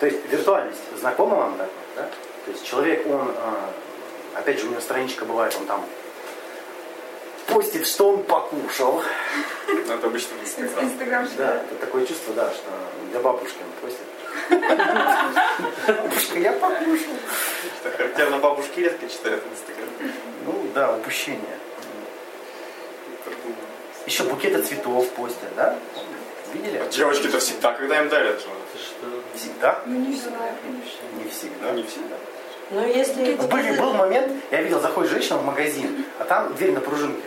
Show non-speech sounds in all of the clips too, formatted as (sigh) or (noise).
То есть виртуальность знакома вам такое, да? То есть человек, он, а, опять же, у него страничка бывает, он там постит, что он покушал. Ну, это обычно в Инстаграм. Инстаграм Да, это такое чувство, да, что для бабушки он постит. Бабушка, я покушал. Характерно бабушки редко читают Инстаграм. Ну да, упущение. Еще букеты цветов постят, да? Видели? Девочки-то всегда, когда им дарят же. Всегда? Ну не всегда. Не всегда. Ну, не всегда. Ну, если... Были, был момент, я видел, заходит женщина в магазин, а там дверь на пружинке.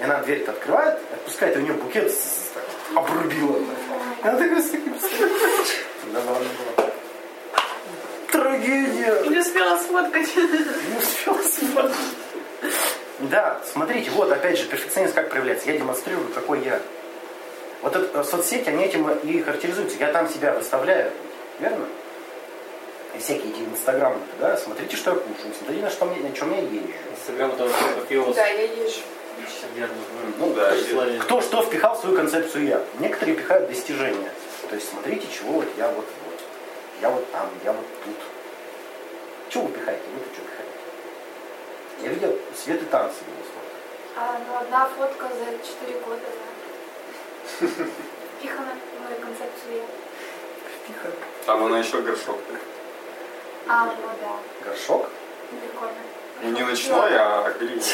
И она дверь открывает, отпускает, и у нее букет с- обрубила. И она такая с таким Забавно было. Трагедия. Не успела сфоткать. Не успела смотреть. Да, смотрите, вот опять же, перфекционист как проявляется. Я демонстрирую, какой я. Вот это, э, соцсети, они этим и характеризуются. Я там себя выставляю, верно? И всякие эти инстаграмы, да, смотрите, что я кушаю, смотрите, на, что мне, на чем я езжу. Инстаграм это вообще как его Да, я езжу. Ну, да, и- кто что впихал в свою концепцию я. Некоторые пихают достижения. То есть смотрите, чего вот я вот, вот. Я вот там, я вот тут. Чего вы пихаете? Вы-то что пихаете? Я видел Светы танцы было сколько. А, ну, одна фотка за 4 года, да. (laughs) Впихана в мою концепцию я. Пихают. Там она еще горшок. А, ну да, Горшок? прикольно. Ну, не ночной, а глиняный.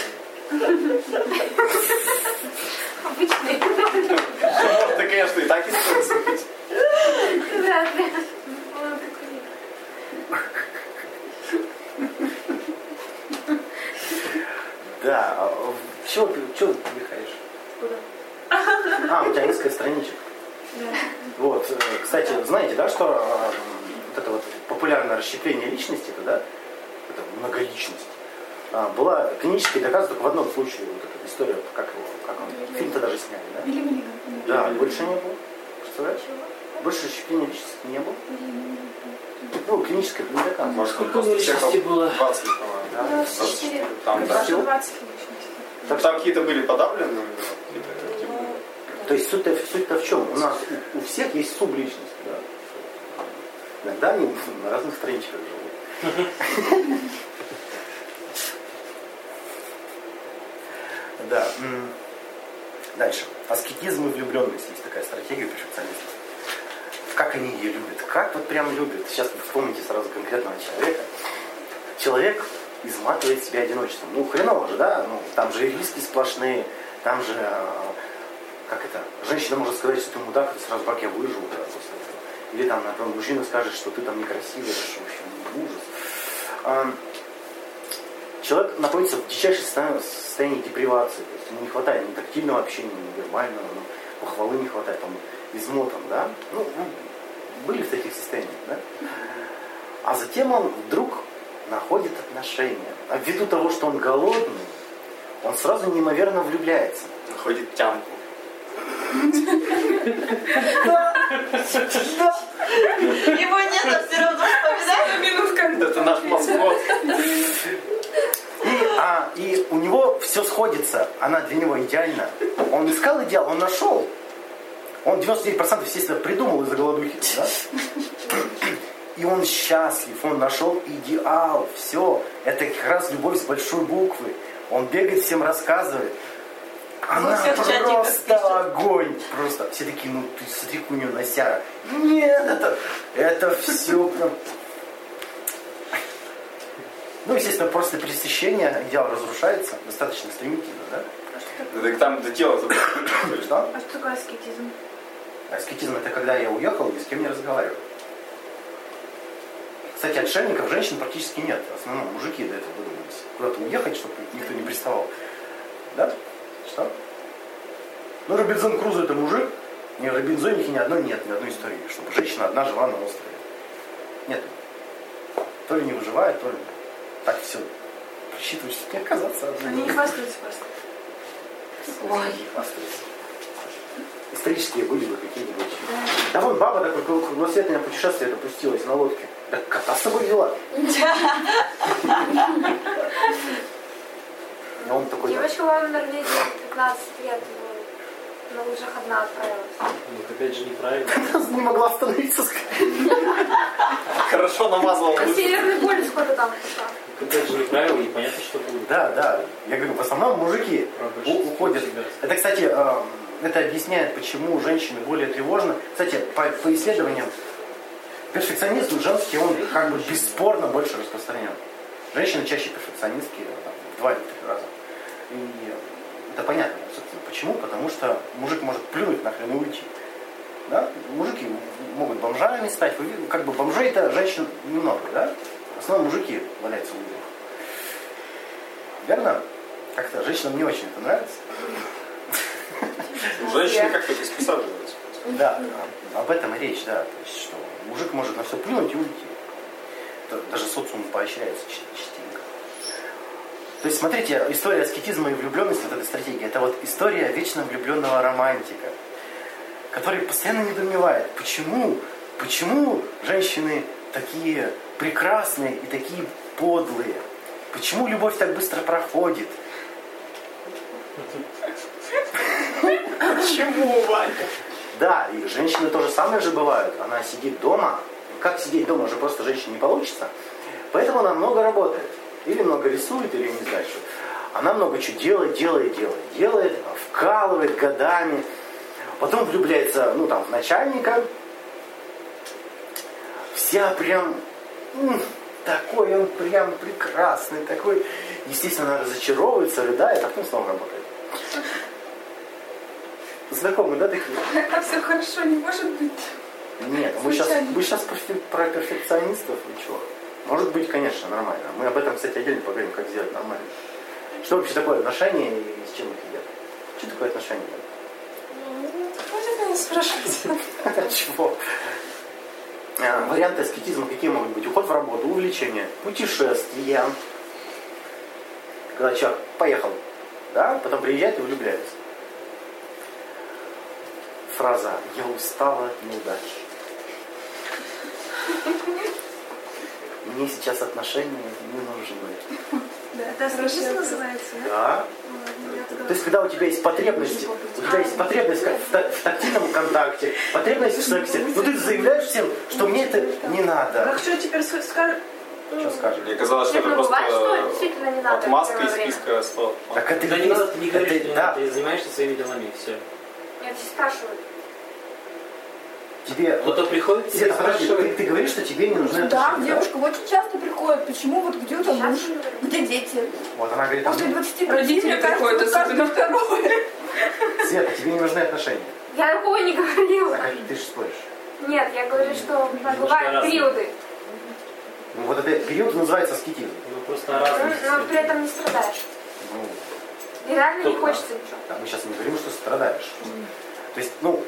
Обычный. Ты, конечно, и так и стоит. Вряд ли. Было бы круто. Да. а Чего ты, чего ты пихаешь? Куда? А, у тебя несколько страничек. Да. Вот, э, кстати, знаете, да, что э, вот это вот популярное расщепление личности, это, да, это многоличность, а, была клинически доказана только в одном случае, вот эта история, как его, как он, фильм-то даже сняли, да? Или Миллиган. Да, больше не было. Представляешь? Больше расщепления личности не было. Ну, клиническое не доказано. Может, Сколько всех было? 20, по-моему. Да. Ну, 24. Там, да. Всё. 20 личностей. Там какие-то были подавлены. То есть суть-то, суть-то в чем? У нас у, у всех есть субличность. Да. Иногда они на разных страничках живут. (laughs) Да. Дальше. Аскетизм и влюбленность. Есть такая стратегия перфекционистов. Как они ее любят? Как вот прям любят? Сейчас вы вспомните сразу конкретного человека. Человек изматывает себя одиночеством. Ну, хреново же, да? Ну, там же риски сплошные, там же, э, как это, женщина может сказать, что ты мудак, и сразу как я выживу, да. Или там, например, мужчина скажет, что ты там некрасивый, это же, в общем, ужас. А, Человек находится в дичайшем состоянии, депривации, то есть ему не хватает ни тактильного общения, ни вербального, ну, похвалы не хватает, он измотан, да? Ну, ну, были в таких состояниях, да? А затем он вдруг находит отношения. А ввиду того, что он голодный, он сразу неимоверно влюбляется. Находит тямку. Его нет, а все равно вспоминаем. Минутка. Это наш маскот. И, а, и у него все сходится. Она для него идеальна. Он искал идеал, он нашел. Он 99% естественно придумал из-за голодухи. Да? И он счастлив, он нашел идеал. Все. Это как раз любовь с большой буквы. Он бегает, всем рассказывает. Она чатиках просто огонь. Просто все такие, ну ты смотри, у нее нося. Нет, это, это все прям ну, естественно, после пересыщения идеал разрушается достаточно стремительно, да? Да так там до тела забыл. Что? А что такое аскетизм? Аскетизм это когда я уехал и с кем не разговариваю. Кстати, отшельников женщин практически нет. В основном мужики до этого додумались. Куда-то уехать, чтобы никто не приставал. Да? Что? Ну, Робинзон Крузо это мужик. Ни в Робинзонике ни одной нет, ни одной истории, чтобы женщина одна жила на острове. Нет. То ли не выживает, то ли так все просчитывает, чтобы не оказаться одной. Они не хвастаются просто. Ой. Не хвастаются. Исторические были бы какие-нибудь. Да вон баба такое кругосветное путешествие допустилась на лодке. Так кота с собой взяла. И он такой, Девочка в Норвегии 15 лет, но на лыжах одна отправилась. Ну, опять же, неправильно. (laughs) не могла остановиться. хорошо намазал. А Северный полюс куда там пошла. Это же не правило, и понятно, что будет. Да, да. Я говорю, в основном мужики уходят. Это, кстати, э, это объясняет, почему женщины более тревожны. Кстати, по, по исследованиям, перфекционизм женский, он как бы бесспорно больше распространен. Женщины чаще перфекционистки там, в два или три раза. И это понятно, почему. Потому что мужик может плюнуть нахрен и уйти. Да? Мужики могут бомжами стать. Вы Как бы бомжей-то женщин немного, да? В основном мужики валяются в людях. Верно? Как-то женщинам не очень это нравится. Женщины как-то приспосабливаются. Да, об этом и речь, да. То есть, что мужик может на все плюнуть и уйти. Даже социум поощряется ча- частенько. То есть, смотрите, история аскетизма и влюбленности, вот эта стратегия, это вот история вечно влюбленного романтика, который постоянно недоумевает, почему, почему женщины такие прекрасные и такие подлые, почему любовь так быстро проходит, Почему, Ваня? Да, и женщины то же самое же бывают. Она сидит дома. Как сидеть дома же просто женщине не получится. Поэтому она много работает. Или много рисует, или не знаю что. Она много чего делает, делает, делает. Делает, вкалывает годами. Потом влюбляется, ну там, в начальника. Вся прям... такой он прям прекрасный, такой... Естественно, она разочаровывается, рыдает, а потом снова работает. Знакомые, да, такие? А все хорошо, не может быть. Нет, мы сейчас, мы сейчас про перфекционистов и чего? Может быть, конечно, нормально. Мы об этом, кстати, отдельно поговорим, как сделать нормально. Что вообще такое отношения и с чем их едят? Что такое отношения? Хватит меня спрашивать. (laughs) Чего? А, Варианты аскетизма какие могут быть? Уход в работу, увлечение, путешествия. Когда человек поехал, да, потом приезжает и влюбляется. Фраза «Я устала от неудач». (laughs) Мне сейчас отношения не нужны. Это аскетизм называется, да? Да? То есть, когда у тебя есть потребность, у тебя есть потребность как в, та- в тактильном контакте, потребность в сексе, но ты заявляешь всем, что мне это не надо. Так что теперь скажешь? Что скажешь? Мне казалось, что это ну просто отмазка из списка слов. Так это Да не надо, ты не говоришь, да. ты занимаешься своими делами, все. Я тебя спрашиваю. Тебе... Кто-то приходит, тебе Света, подожди, ты, спрашивает. ты говоришь, что тебе не нужны Да, отношения, девушка очень часто приходит. Почему вот где-то Сейчас муж, не говорю. где дети? Вот она говорит, После «Ну, 25 Родители приходят, особенно. второй. (laughs) Света, тебе не нужны отношения. Я такого не говорила. А ты же споришь. Нет, я говорю, что бывают периоды. Ну, вот этот период называется аскетизм. Ну просто разные. Но при этом не страдаешь. Ну, И реально не хочется ничего. да, мы сейчас не говорим, что страдаешь. То есть, ну,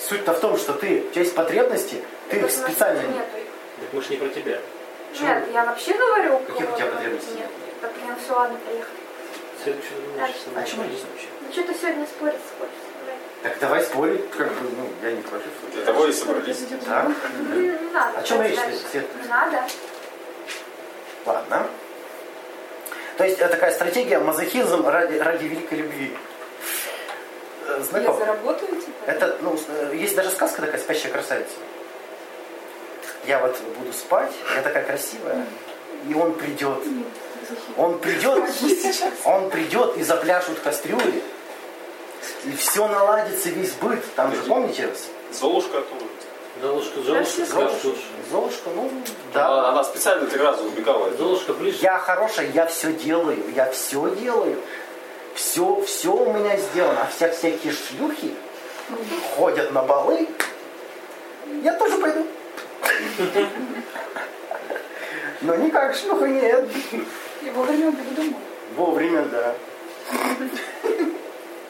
суть-то в том, что ты, у тебя есть потребности, ты их специально... Так мы ж не про тебя. Нет, я вообще говорю. Каких у тебя потребностей Нет. Да блин, все, ладно, поехали. Следующий думаешь, что О чем речь вообще? Ну что-то сегодня спорить хочется. Так давай спорить, как бы, ну, я не против. Для того и собрались. Так? Ну, Не надо. О чем речь? Не надо. Ладно. То есть это такая стратегия мазохизм ради, ради великой любви. Э, Я Знакомо? заработаю, типа. Это, ну, э, есть даже сказка такая «Спящая красавица». Я вот буду спать, я такая красивая, и он придет. Он придет, он придет и запляшут кастрюли, и все наладится, весь быт. Там же, помните, Золушка оттуда. Золушка, Золушка, Золушка, Золушка, ну, Она, да. она специально три раза убегала. Золушка ближе. Я хорошая, я все делаю, я все делаю. Все, все у меня сделано. А вся всякие шлюхи ходят на балы. Я тоже пойду. Но никак шлюха нет. И вовремя убегу домой. Вовремя, да.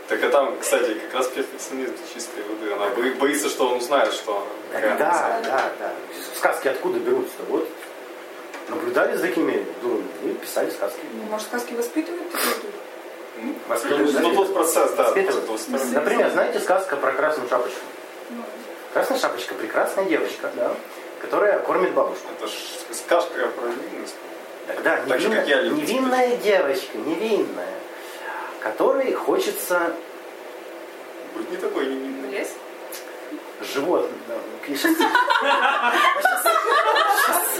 Так а там, кстати, как раз перфекционизм чистой воды. Она бо- боится, что он узнает, что она такая. Да, да, да. Сказки откуда берутся? Вот. Наблюдали за такими дурами и писали сказки. Ну, может, сказки воспитывают такие Воспитывать. Ну, процесс, да. Воспитывать. Например, знаете сказка про красную шапочку? Ну. Красная шапочка – прекрасная девочка, да, которая кормит бабушку. Это же сказка про невинность. Да, невинная, так же, как я люблю. невинная девочка, невинная, которой хочется... Быть не такой невинной. Есть? Животное. Ну, (laughs)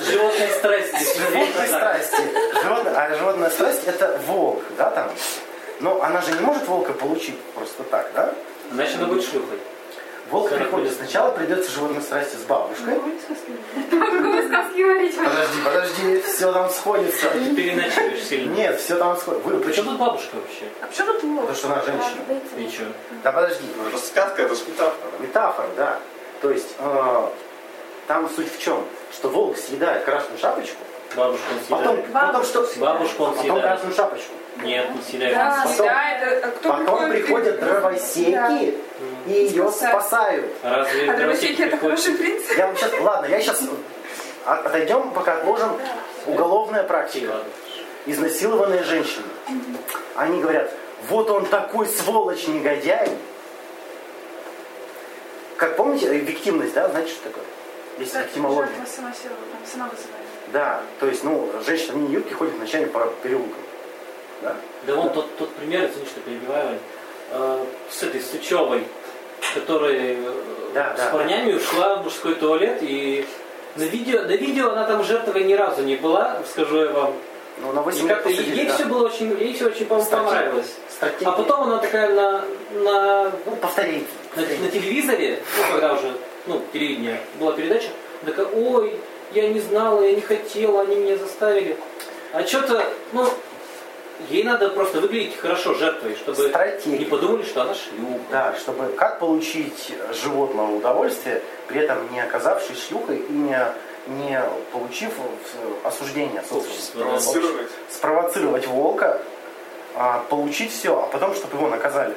Животные страсти. Животные страсти. А животная страсть это волк, да, там? Но она же не может волка получить просто так, да? Значит, она будет шлюхой. Волк Когда приходит, ходит. сначала придется животной страсти с бабушкой. Вы сказки говорить. Подожди, подожди, все там сходится. Ты переночуешь сильно. Нет, все там сходится. Вы, При почему? чем тут бабушка вообще? А почему тут волк? Потому что она женщина. Чё? Да подожди, Ну, это сказка, это же метафора. метафора, да. То есть э, там суть в чем? Что волк съедает красную шапочку, Бабушку он потом, съедает. потом что? Бабушку он Потом съедает. красную шапочку. Нет, не съедает. Да, Потом- да, это, а кто Потом приходит? приходят дровосеки и ее Спасают. Разве А дровосеки это хороший принцип. Я вам сейчас, ладно, я сейчас отойдем, пока отложим уголовная практика. Изнасилованные женщины. Они говорят, вот он такой сволочь негодяй. Как помните, э, виктимность, да, знаете, что такое? Есть виктимология. Сама сама вызывает. Да, то есть, ну, женщина в мини-юбке ходит ночами по переулкам. Да? Да вон тот, тот пример, извини, что перебиваю, э, с этой Сычевой, которая э, Да, с да. парнями ушла в мужской туалет, и на видео, на видео она там жертвой ни разу не была, скажу я вам. Ну, на 8 И как-то ей, да. все было очень, ей все очень, по-моему, Стратегия. понравилось. Стратегия. А потом она такая на, на, Ну, повторите. на, на телевизоре, ну, когда уже, ну, телевидение, была передача, такая, ой, я не знала, я не хотела, они меня заставили. А что-то, ну, ей надо просто выглядеть хорошо жертвой, чтобы Стратегия. не подумали, что она шлюха. Да, чтобы как получить животного удовольствие, при этом не оказавшись шлюхой и не, не получив осуждение Общество, собственно. да. Провоцировать. Спровоцировать волка, а, получить все, а потом, чтобы его наказали.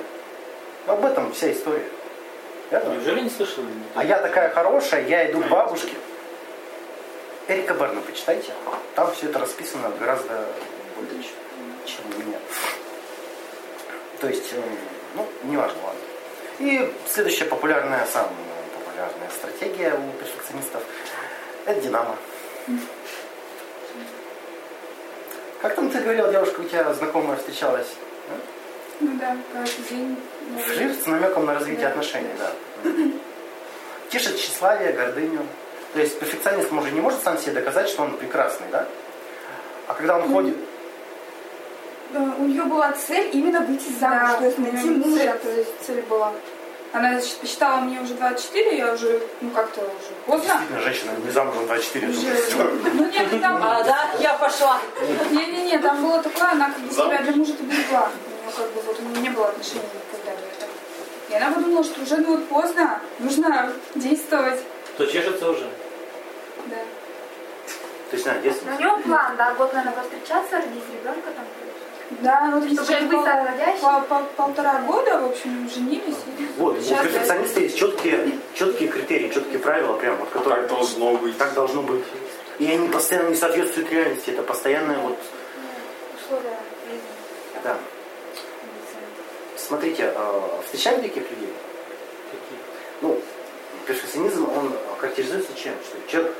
Об этом вся история. Верно? Неужели не слышали? А я такая хорошая, я иду к бабушке. Эрика Берна почитайте. Там все это расписано гораздо больше, чем у меня. То есть, э, ну, неважно, ладно. И следующая популярная, самая популярная стратегия у перфекционистов – это Динамо. Как там ты говорила, девушка, у тебя знакомая встречалась? а? Ну да, каждый день. Флирт с намеком на развитие Да. отношений, да. (laughs) Тешит тщеславие, гордыню. То есть перфекционист может, не может сам себе доказать, что он прекрасный, да? А когда он ходит... Да, У нее была цель именно выйти замуж, Да, то есть найти мужа, цель. то есть цель была. Она посчитала мне уже 24, я уже, ну как-то уже поздно. Действительно, женщина не замужем 24. это Уже, ну нет, там, А, да, я пошла. не-не-не, там было такое, она как бы себя для мужа-то берегла. У нее как бы вот у нее не было отношений никогда до этого. И она подумала, что уже ну вот поздно, нужно действовать. То чешется уже. Да. То есть, на, детство. Но у него план, да, год, наверное, повстречаться, родить ребенка там. Да, Чтобы только быстро пол- по- по- полтора года, в общем, женились. и Вот, у сейчас, перфекциониста есть четкие, четкие критерии, четкие правила, прям, вот, Так которые должно быть. так должно быть. И они постоянно не соответствуют реальности. Это постоянное вот... Условия. Да. Смотрите, э, встречали таких людей? Какие? Ну, перфекционизм, он характеризуется чем? Что человек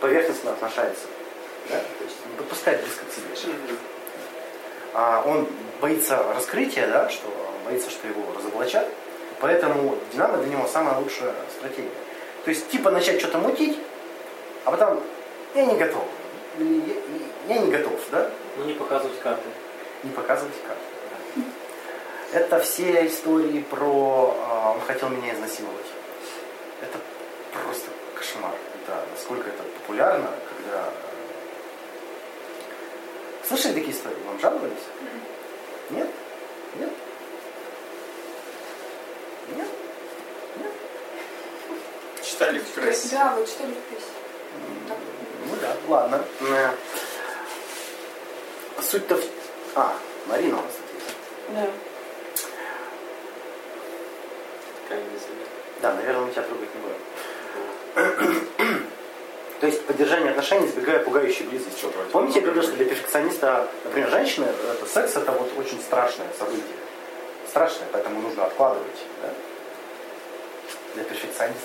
поверхностно отношается. Да? То есть не подпускает близко к себе. А он боится раскрытия, да, что боится, что его разоблачат. Поэтому Динамо для него самая лучшая стратегия. То есть типа начать что-то мутить, а потом я не готов. Я, я не готов, да? Ну не показывать карты. Не показывать карты. да. Это все истории про а, он хотел меня изнасиловать. Это просто кошмар. Да, насколько это популярно, когда... Слышали такие истории? Вам жаловались? Нет? Нет? Нет? Читали в прессе. Да, вот читали в прессе. Ну да, ладно. Суть-то в... А, Марина у нас есть. Да. Да, наверное, мы тебя трогать не будем. То есть поддержание отношений, избегая пугающей близости. Помните, я говорил, что для перфекциониста, например, женщины, это секс это вот очень страшное событие. Страшное, поэтому нужно откладывать. да? Для перфекциониста.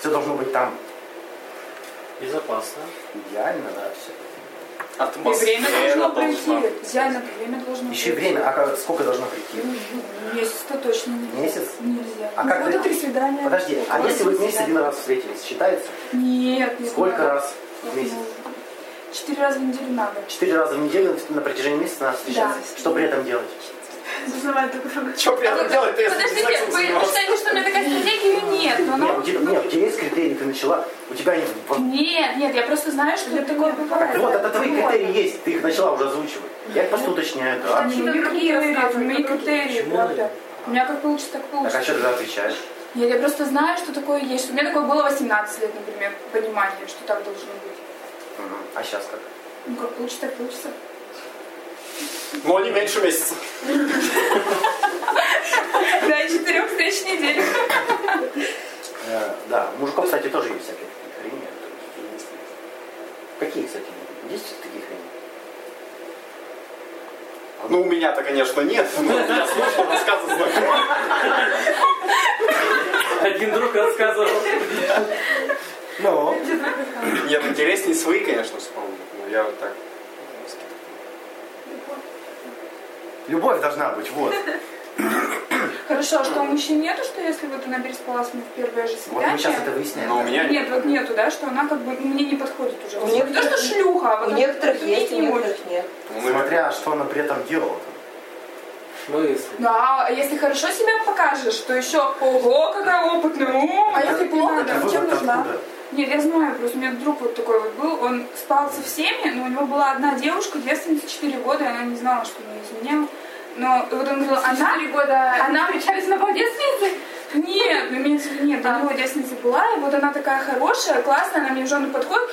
Все должно быть там Безопасно. идеально, да, все. И время Атмосфера должно пройти. Идеально время должно Еще пройти. время, а как- сколько должно прийти? Ну, Месяц-то точно нельзя. Месяц? Нельзя. А Ну, как ты- три свидания. Подожди, а если вы вместе один раз встретились, считается? Нет, не Сколько знаю. раз в месяц? можно? четыре раза в неделю надо. Четыре раза в неделю на протяжении месяца надо встречаться. Да. Что при этом делать? Узнавать друг друга. Что при этом делать-то, если Подождите, вы считаете, что у меня такая стратегия или нет? Но она... Нет, у тебя, нет, у тебя есть критерии, ты начала, у тебя вот- Нет, нет, я просто знаю, что это такое бывает. Так вот, это твои критерии есть, ты их начала уже озвучивать. Я их просто уточняю, да. Они критерии, мои критерии, Почему правда. У меня как получится, так Так получится. а что ты отвечаешь? Нет, я просто знаю, что такое есть. Что У меня такое было 18 лет, например, понимание, что так должно быть. А сейчас как? Ну, как получится, так получится. Но не меньше месяца. (laughs) Да, и четырех встреч в неделю. Э, да, у мужиков, кстати, тоже есть всякие такие хрени. Какие, кстати, есть такие хрени? Ну, у меня-то, конечно, нет, но я (laughs) слышал рассказы знакомых. Один друг рассказывал. Ну, Нет, интереснее свои, конечно, вспомнить. Но я вот так... любовь должна быть, вот. (laughs) Хорошо, а что у мужчин нету, что если вот она переспала с ним в первое же Вот свидание? мы сейчас это выясняем. Но у меня Нет, вот нету, да, что она как бы мне не подходит уже. У не то, некоторых- что шлюха, а У вот некоторых вот есть, у не некоторых нет. Ну, Смотря, что она при этом делала. В смысле? Да, а если хорошо себя покажешь, то еще ого, какая опытная, о, А если плохо, то зачем нужна? откуда? Нет, я знаю, просто у меня друг вот такой вот был, он спал со всеми, но у него была одна девушка, девственница 4 года, и она не знала, что он ее изменял. Но вот он говорил, она... 4 года она (laughs) встречались на девственнице? Нет, ну, виду, нет, до него девственница была, и вот она такая хорошая, классная, она мне в жену подходит,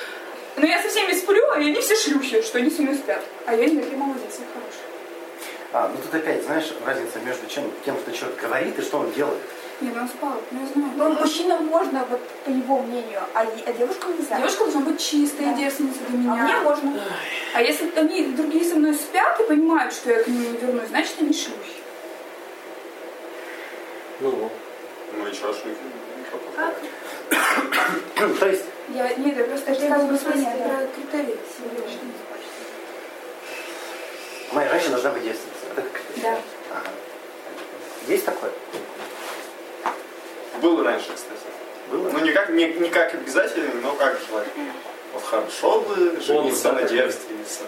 но я со всеми сплю, и они все шлюхи, что они со мной спят. А я нет, я молодец, я хорошая. А, ну тут опять, знаешь, разница между чем, тем, что человек говорит и что он делает. Нет, он спал, ну я знаю. Но мужчинам можно, вот по его мнению, а, а девушкам нельзя. Девушка должна быть чистой, Да. девственницей для А меня. мне можно. А если они другие со мной спят и понимают, что я к ним не вернусь, значит они шлюхи. Ну. Ну и что, шлюхи? То есть, Я, нет, я просто рассказываю бы понятно. про критерии. моя женщина должна быть девственницей. Да. Ага. Есть такое? Было раньше, кстати. Было? Ну, не как, не, не как обязательно, но как желательно. Вот хорошо бы жениться на девственнице.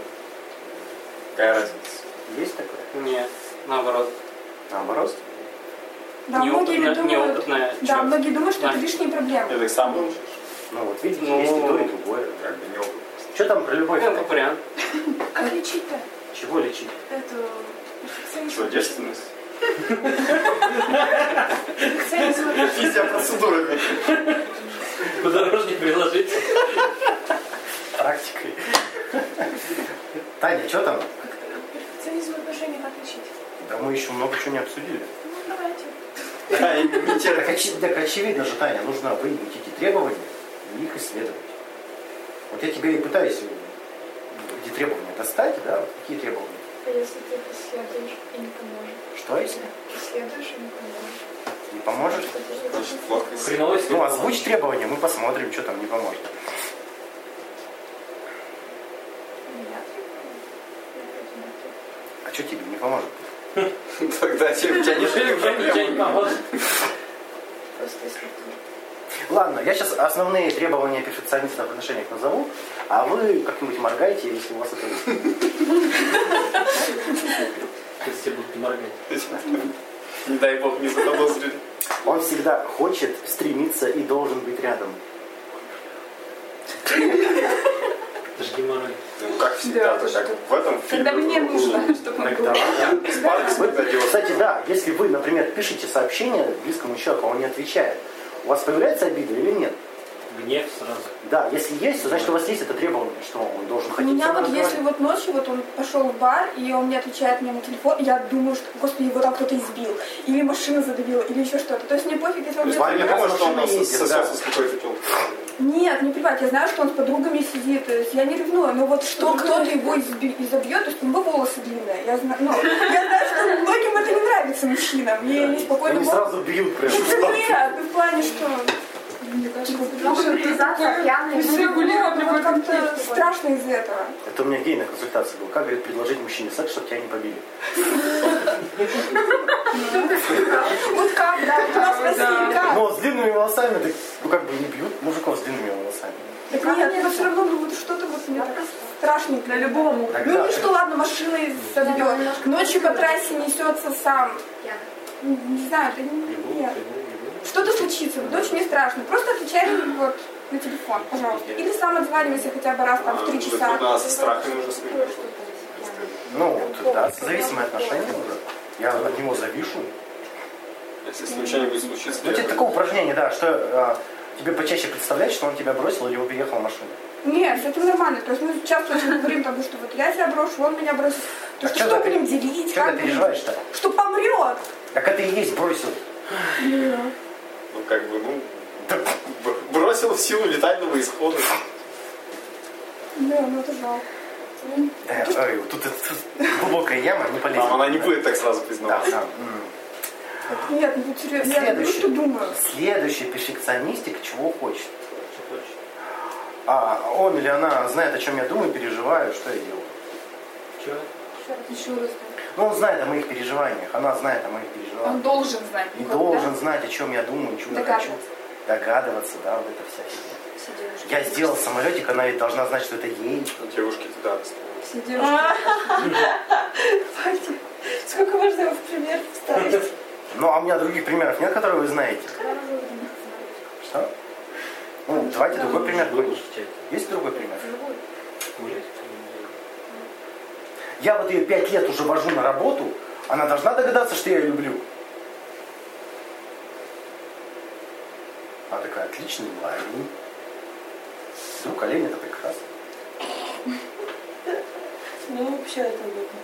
Какая разница? Есть такое? Нет, наоборот. Наоборот? Да, многие Неопытная, думают, неопытная. да, многие думают, что это лишние проблемы. Я так сам выучишь. Ну вот видите, Ну, есть и то, и другое. Как бы не опыт. Что там про любовь? Ну, как вариант. Как (laughs) лечить-то? Чего лечить? Эту. Что, девственность? Перфекционизм. Физиопроцедурами. Подорожник приложить. Практикой. Таня, что там? Перфекционизм в отношениях как лечить? Да мы еще много чего не обсудили. Ну, давайте. Да, Так, очевидно же, Таня, нужно выявить эти требования и их исследовать. Вот я тебе и пытаюсь эти требования достать, да, вот какие требования. А если ты исследуешь и не поможет? Что если Исследуешь и не поможет. не поможет? Ты. Хреновый Ну, озвучь требования, мы посмотрим, что там не поможет. Требует. А что тебе не поможет? Тогда тебе- не поможет? Просто если ты Ладно, я сейчас основные требования перфекциониста в отношениях назову, а вы как-нибудь моргайте, если у вас это. Если все будут моргать. Не дай бог не заподозрили. Он всегда хочет, стремится и должен быть рядом. Это же геморрой. Ну, как всегда, Да, то как в этом фильме. Когда мне нужно, чтобы он был. Кстати, да, если вы, например, пишете сообщение близкому человеку, а он не отвечает, у вас появляется обида или нет? Гнев сразу. Да, если есть, то значит у вас есть это требование, что он должен У хотеть меня вот если вот ночью вот он пошел в бар, и он не отвечает мне на телефон, я думаю, что, господи, его там кто-то избил, или машина задавила, или еще что-то. То есть мне пофиг, если он То есть вам не думаю, что он нас сосется с какой-то телкой. Нет, не плевать, я знаю, что он с подругами сидит, то есть я не ревную, но вот что кто-то его изобьет, то есть у него волосы длинные, я знаю, ну, я знаю, что многим это не нравится мужчинам, мне неспокойно. Они сразу бьют прям. (laughs) Нет, ну в плане, что... регулировать Ну, как-то конфликт. страшно из этого. Это у меня гей на консультации был. Как, говорит, предложить мужчине секс, чтобы тебя не побили? Вот как, да, как? Ну, с длинными волосами, так, ну, как бы не бьют мужиков с длинными волосами. Так нет, но все равно ну, вот что-то вот мне страшненько. Для любого мужа. Ну что, ладно, машиной собьет. Ночью по трассе несется сам. Ну, Не знаю, это не- нет. Что-то случится, вот очень не страшно. Просто отвечай вот на телефон, пожалуйста. Или сам отзванивайся хотя бы раз там в три часа. Трудно со страхами уже. Ну, вот, да, зависимые отношения уже. Я от него завишу. Если с ним что-нибудь случится, Ну, тебе такое упражнение, да, что а, тебе почаще представлять, что он тебя бросил или уехал в машину. Нет, с этим нормально. То есть мы часто очень говорим, потому что вот я тебя брошу, он меня бросит. То А есть чё что ты- будем делить? чё как ты переживаешь-то? Что помрет. Так это и есть бросил. Ну, как бы, ну, бросил в силу летального исхода. Да, ну это жалко. Да, ой, тут, тут глубокая яма, не полезет. Там она не будет так сразу Да, признаваться. да. Так Нет, ну серьезно, я что думаю. Следующий перфекционистик чего хочет. А он или она знает, о чем я думаю, переживаю, что я делаю. Чего? Еще раз. Ну, он знает о моих переживаниях, она знает о моих Он переживаниях. должен знать. И должен знать, о чем я думаю, чего я хочу. Догадываться. Да, вот это вся фигня. Я сделал самолетик, она ведь должна знать, что это ей. Девушки, да, да, Все девушки. Сколько можно его в пример вставить? Ну, а у меня других примеров нет, которые вы знаете. Что? Ну, давайте другой пример. Есть другой пример? Я вот ее пять лет уже вожу на работу, она должна догадаться, что я ее люблю. Она такая, отличный парень. Друг олень это прекрасно. Ну, вообще это удобно.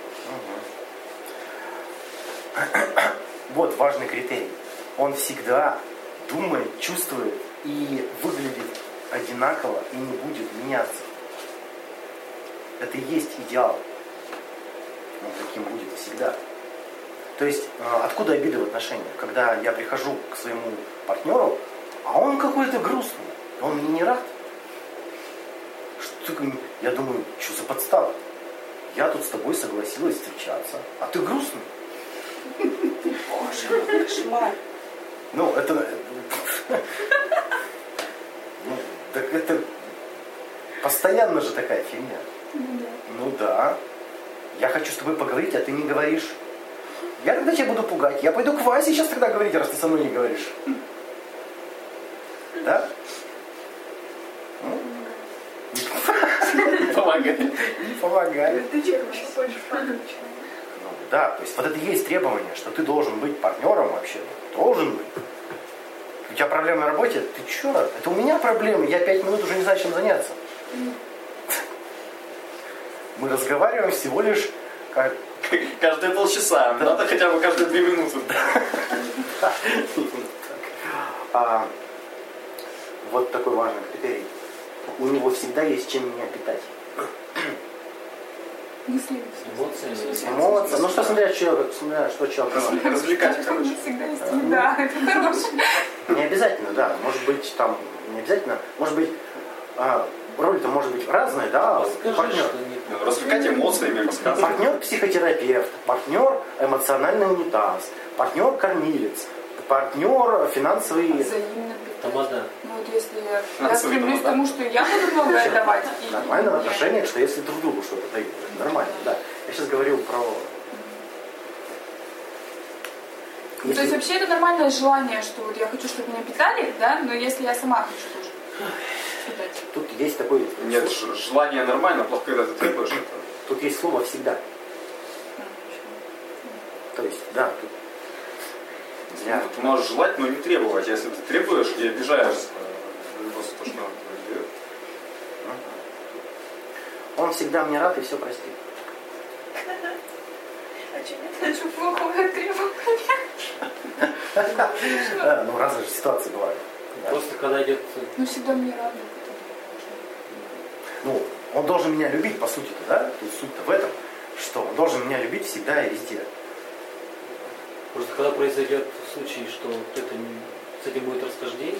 Вот важный критерий. Он всегда думает, чувствует и выглядит одинаково и не будет меняться. Это и есть идеал. Он таким будет всегда. То есть э, откуда обида в отношениях? Когда я прихожу к своему партнеру, а он какой-то грустный, он мне не рад. Что я думаю, что за подстава? Я тут с тобой согласилась встречаться, а ты грустный. Боже, кошмар. Ну, это... Ну, так это... Постоянно же такая фигня. Ну да. Я хочу с тобой поговорить, а ты не говоришь. Я тогда тебя буду пугать. Я пойду к Васе сейчас тогда говорить, раз ты со мной не говоришь. Да? Помогай. Не помогает. Ты хочешь Ну, да, то есть вот это и есть требование, что ты должен быть партнером вообще. Должен быть. У тебя проблемы на работе? Ты чё? Это у меня проблемы, я пять минут уже не знаю, чем заняться. Мы разговариваем всего лишь как... (laughs) Каждые полчаса. Надо хотя бы каждые две минуты. (laughs) А, вот такой важный критерий. У него всегда есть чем меня питать. Мысли. Эмоции. Эмоции. Ну что смотря, что, смотря, что человек. Развлекать, короче. всегда есть еда. Это хорошо. Не обязательно, да. Может быть, там, не обязательно. Может быть, а, роль-то может быть разная, да, Скажи, что не. Развлекать эмоциями, рассказывать. Партнер психотерапевт, партнер эмоциональный унитаз, партнер кормилец, партнер финансовый. Взаимно Тамада. Ну вот если я стремлюсь к тому, что я буду многое давать. и- Нормально в отношениях, что если друг другу что-то дают. Нормально, да. Я сейчас говорю про... Ну, То есть вообще это нормальное желание, что вот я хочу, чтобы меня питали, да, но если я сама хочу тоже. Тут есть такой... Нет, желание нормально, плохо, когда ты требуешь это. Тут есть слово «всегда». То есть, да, тут... Я... Ты можешь желать, но не требовать. Если ты требуешь и обижаешься э, то, что он тебе дает. Он всегда мне рад и все простит. Хочу плохого требовать. (laughs) Да, ну разные же ситуации бывают. Просто когда идет Ну всегда мне рады. Ну, он должен меня любить, по сути-то, да? Тут суть-то в этом, что он должен меня любить всегда и везде. Просто когда произойдет случай, что вот это не- с этим будет расхождение,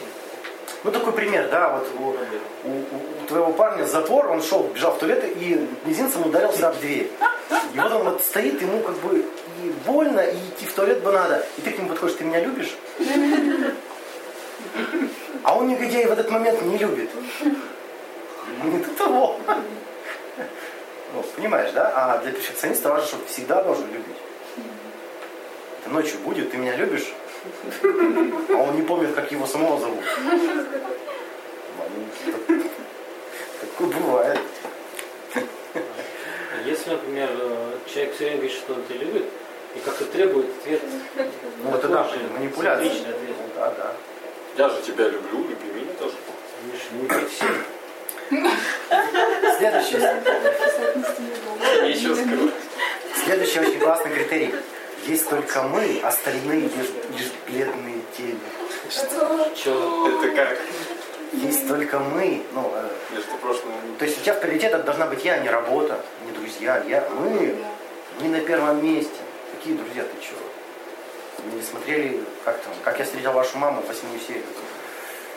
Ну, такой пример, да, вот у- у- у твоего парня затвор, он шел, бежал в туалет и мизинцем ударился об дверь. И вот он вот стоит, ему как бы и больно, и идти в туалет бы надо. И ты к нему подходишь, ты меня любишь? А он, негодяй, в этот момент не любит. Не до того. Понимаешь, да? А для перфекциониста важно, чтобы всегда должен любить. Это ночью будет, ты меня любишь, а он не помнит, как его самого зовут. Такое бывает. Если, например, человек все время говорит, что он тебя любит, и как-то требует ответ, Ну это да, манипуляция. личный ответ. Ну, да, да. Я же тебя люблю, люби меня тоже. Видишь, не при всех. Следующий, еще следующий очень классный критерий. Есть только мы, остальные лишь, лишь бледные тени. Че? Это как Есть только мы. Ну, э, между прошлым то есть у тебя в приоритетах должна быть я, а не работа, не друзья. Я, мы, мы на первом месте. Какие друзья, ты чего? Не смотрели, как там, как я встретил вашу маму, восьмую серию.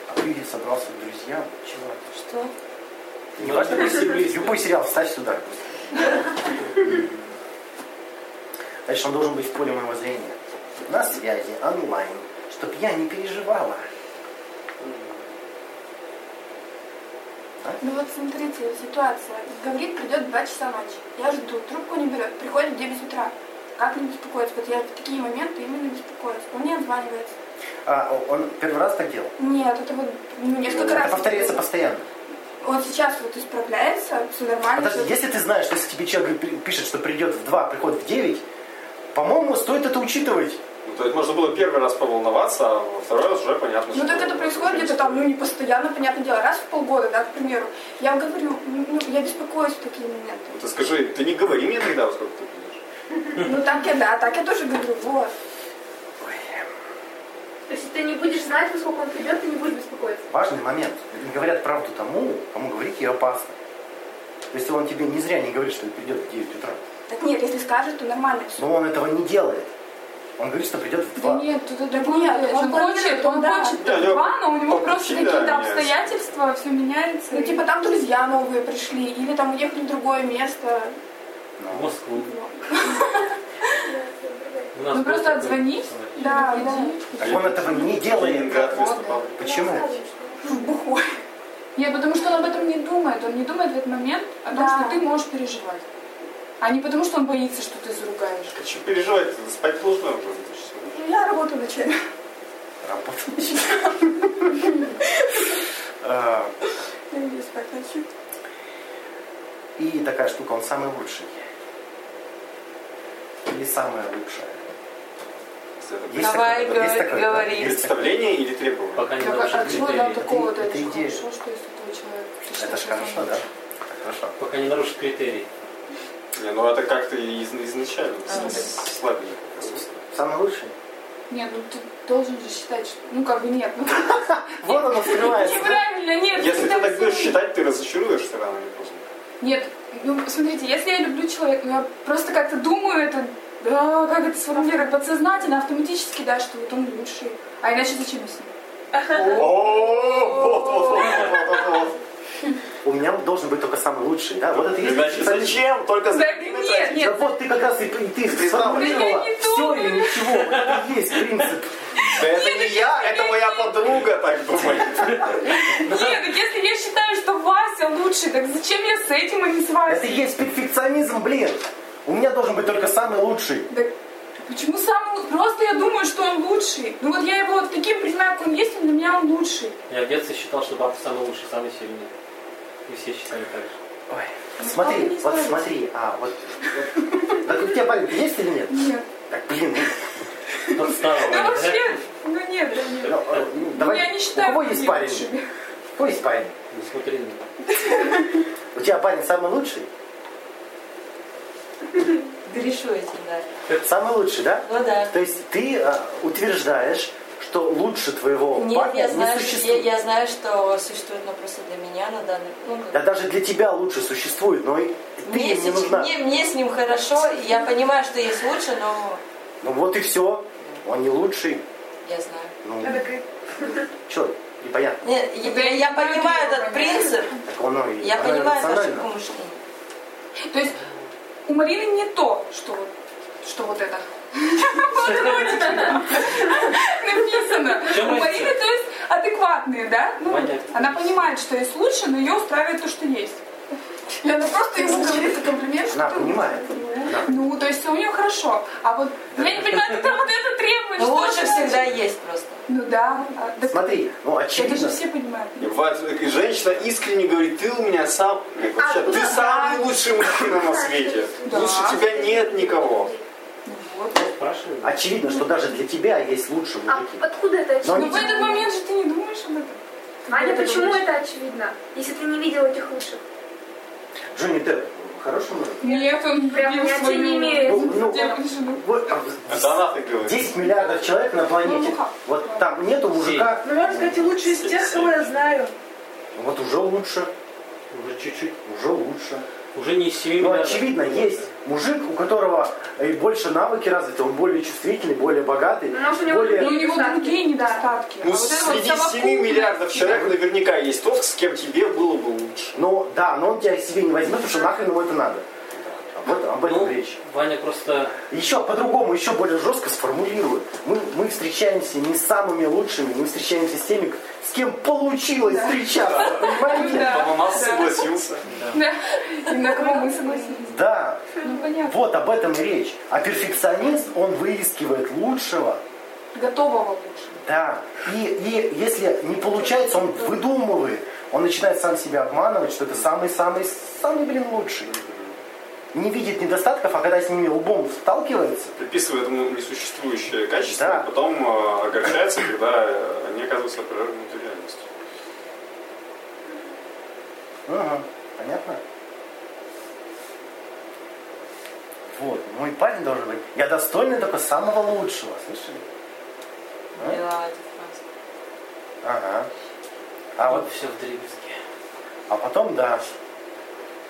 А ты собрался к друзьям? Чего? Что? Не важно, если близко. любой сериал вставь сюда. Значит, он должен быть в поле моего зрения. На связи, онлайн, чтоб я не переживала. Ну вот смотрите, ситуация. Говорит, придет в 2 часа ночи. Я жду, трубку не берет. Приходит в 9 утра. Как не беспокоиться? Вот я в такие моменты именно беспокоюсь. Он не отзванивается. А, он первый раз так делал? Нет, это вот ну, несколько Это раз. повторяется постоянно. Он сейчас вот исправляется, все нормально. Подожди, всё- если ты знаешь, что если тебе человек пи- пишет, что придет в 2, приходит в 9, по-моему, стоит это учитывать. Ну, то есть можно было первый раз поволноваться, а во второй раз уже понятно, Ну что... так это происходит где-то там, ну не постоянно, понятное дело, раз в полгода, да, к примеру. Я говорю, ну, я беспокоюсь в такие моменты. Ну, Ты скажи, ты не говори мне тогда, во сколько ты. Ну так я, да, так я тоже говорю, вот. Если ты не будешь знать, во сколько он придет, ты не будешь беспокоиться. Важный момент. Не говорят правду тому, кому говорить ее опасно. То есть он тебе не зря не говорит, что придет в 9 утра. Так нет, если скажет, то нормально все. Но он этого не делает. Он говорит, что придет в 2. Да нет, тут это нет, нет, он он хочет, планирует, он да. хочет Да, два, но у него просто какие-то обстоятельства, все меняется. Ну и- типа там друзья новые пришли, или там уехали в другое место. В Москву. (laughs) Ну просто отзвонись. Да, да. Так он этого не делает. Почему? Бухой. Нет, потому что он об этом не думает. Он не думает в этот момент о том, что ты можешь переживать. А не потому, что он боится, что ты заругаешь. А что переживать? Спать должна уже. Ну, Я работаю ночами. Работа. (laughs) (laughs) А, Я люблю спать ночью. И такая штука, он самый лучший. Или самая лучшая. Есть Давай, такое, есть говори, такое, да? говори. Есть такое. Представление или требование? Пока не Так, а чего нам такого Это- это, идея. хорошо, что если твой человек... ты Это же хорошо, да? Хорошо. Пока не нарушит критерии. Не, ну это как-то из- изначально А, слабенько. Самый лучший? Нет, ну ты должен же считать, что... Ну как бы нет. Ну, (laughs) Вот оно скрывается. неправильно, нет. Если ты так будешь считать, ты разочаруешься рано или поздно. Нет, ну смотрите, если я люблю человека, ну я просто как-то думаю это, да, как это сформулировать, подсознательно, автоматически, да, что вот он лучший. А иначе зачем я с ним? О, вот, вот, вот, вот, вот, вот. У меня должен быть только самый лучший, да? Вот это есть Значит, специалист. зачем? Только за нет, тратить. Да нет. вот ты как раз и, ты сформулировала все думаю. или ничего. Это есть принцип. Да это не я, это моя подруга так думает. Нет, так если я считаю, что Вася лучший, так зачем я с этим, а не с Это Васей? есть перфекционизм, блин. У меня должен быть только самый лучший. Так почему самый лу- Просто я думаю, что он лучший. Ну вот я его вот таким принимаю, как он есть, и для меня он лучший. Я в детстве считал, что папа самый лучший, самый сильный. И все считали так же. Ой, Ну, смотри, вот смотри. А, вот. вот. Так у тебя парень есть или нет? Нет. Так, блин, Подстава, Ну Ваня, да? вообще, ну нет, да ну, нет. э, ну, давай. я не считаю у кого есть парень? У кого есть парень? Не смотри на меня. У тебя парень самый лучший? Грешу этим, да. Самый лучший, да? Ну да. То есть ты э, утверждаешь, что лучше твоего Нет, парня я не знаю, что, я, существует. я знаю, что существует, но просто для меня на данный... Ну, как- Да даже для тебя лучше существует, но и ты мне, им не с- нужна. мне, мне с ним хорошо, я понимаю, что есть лучше, но Ну вот и все. Он не лучший. я знаю. Ну, Я что, непонятно. Нет, я, я я не понимаю этот принцип, Так оно и я оно понимаю эту рационально. ошибку мышления. То есть у Марины не то, что вот, что вот это. (laughs) Написано. У? Марины, то есть, адекватные, да? Ну, она понимает, что есть лучше, но ее устраивает то, что есть. Лена просто ему говорит комплимент, Она что понимает. Да. Ну, то есть все у нее хорошо. А вот я не понимаю, когда вот это требует. Но что лучше всегда есть просто. Ну да. а, Смотри, ну Это же очевидно. все понимают. И женщина искренне говорит, ты у меня сам, вообще, ну ты да. самый лучший мужчина на свете. Да. Лучше тебя нет никого. Спрашиваю. Очевидно, что даже для тебя есть лучшие А мужики. откуда это Но очевидно? они Ну в этот момент же ты не думаешь об этом. Аня, почему это очевидно? Если ты не видел этих лучших. Джонни Депп хороший мужик? Нет, он Прям понятия свою не имею. Ну, ну, вот, а, Это она так говорит. 10 миллиардов человек на планете. Ну, Вот там нету мужика, Ну, можно сказать, лучший из тех, кого я знаю. вот уже лучше, Уже чуть-чуть. уже лучше. Уже не 7 Ну, очевидно, есть мужик, у которого и больше навыки развиты, он более чувствительный, более богатый, может, у него более... У него другие недостатки. Ну, а вот это вот среди 7 совокупность- миллиардов человек наверняка есть тот, с кем тебе было бы лучше. Ну, да, но он тебя к себе не возьмет, потому что нахрен ему это надо. Вот об этом Ну, речь. Ваня просто... Еще по-другому, еще более жестко сформулирую. Мы, мы встречаемся не с самыми лучшими, мы встречаемся с теми, с кем получилось встречаться, понимаете? Да, Он у нас да. согласился. Да. И на кого мы согласились. Да, Ну понятно. вот об этом и речь. А перфекционист, он выискивает лучшего, Готового лучше. да. И, и если не получается, он выдумывает. Он начинает сам себя обманывать, что это самый-самый, самый, блин, лучший. Не видит недостатков, а когда с ними лбом сталкивается, Приписывает ему несуществующее качество, Да. а потом э, огорчается, когда они оказываются опровергнуты реальностью. Ага, понятно? Вот, мой парень должен быть. Я достойный только самого лучшего, слышали? Поняла эту фразу. Ага. А вот, Вот все в дребезге. а потом, да.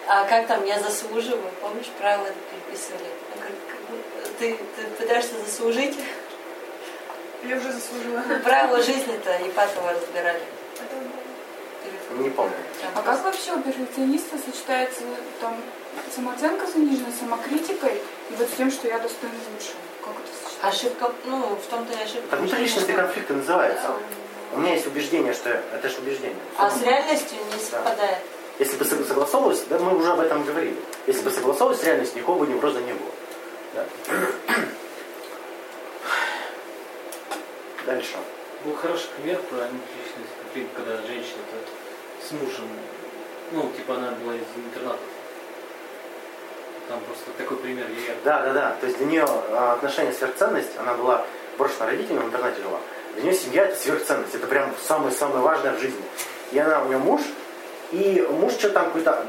А как там, я заслуживаю, помнишь, правила это переписывали? Ты, ты пытаешься заслужить? Я уже заслужила. Правила жизни-то Ипатова разбирали. Не помню. Там А как вообще у перфекциониста сочетается там самооценка заниженная самокритикой и вот с тем, что я достойна лучшего? Как это сочетается? Ошибка, ну, в том-то и ошибка. Это внутриличностные конфликты называется. У меня есть убеждение, что это же убеждение. А с реальностью не совпадает. Если бы сог- согласовывалось, да, мы уже об этом говорили. Если бы согласовывалось с реальностью, никакого бы невроза не было. Да. (clears throat) Дальше. Был хороший пример про личность конфликт, когда женщина-то с мужем, ну, типа она была из интерната. Там просто такой пример я Да, да, да. То есть для нее а, отношения сверхценность, она была брошена родителями, в интернате жила. Для нее семья это сверхценность, это прям самое-самое важное в жизни. И она, у нее муж, и муж что там какой-то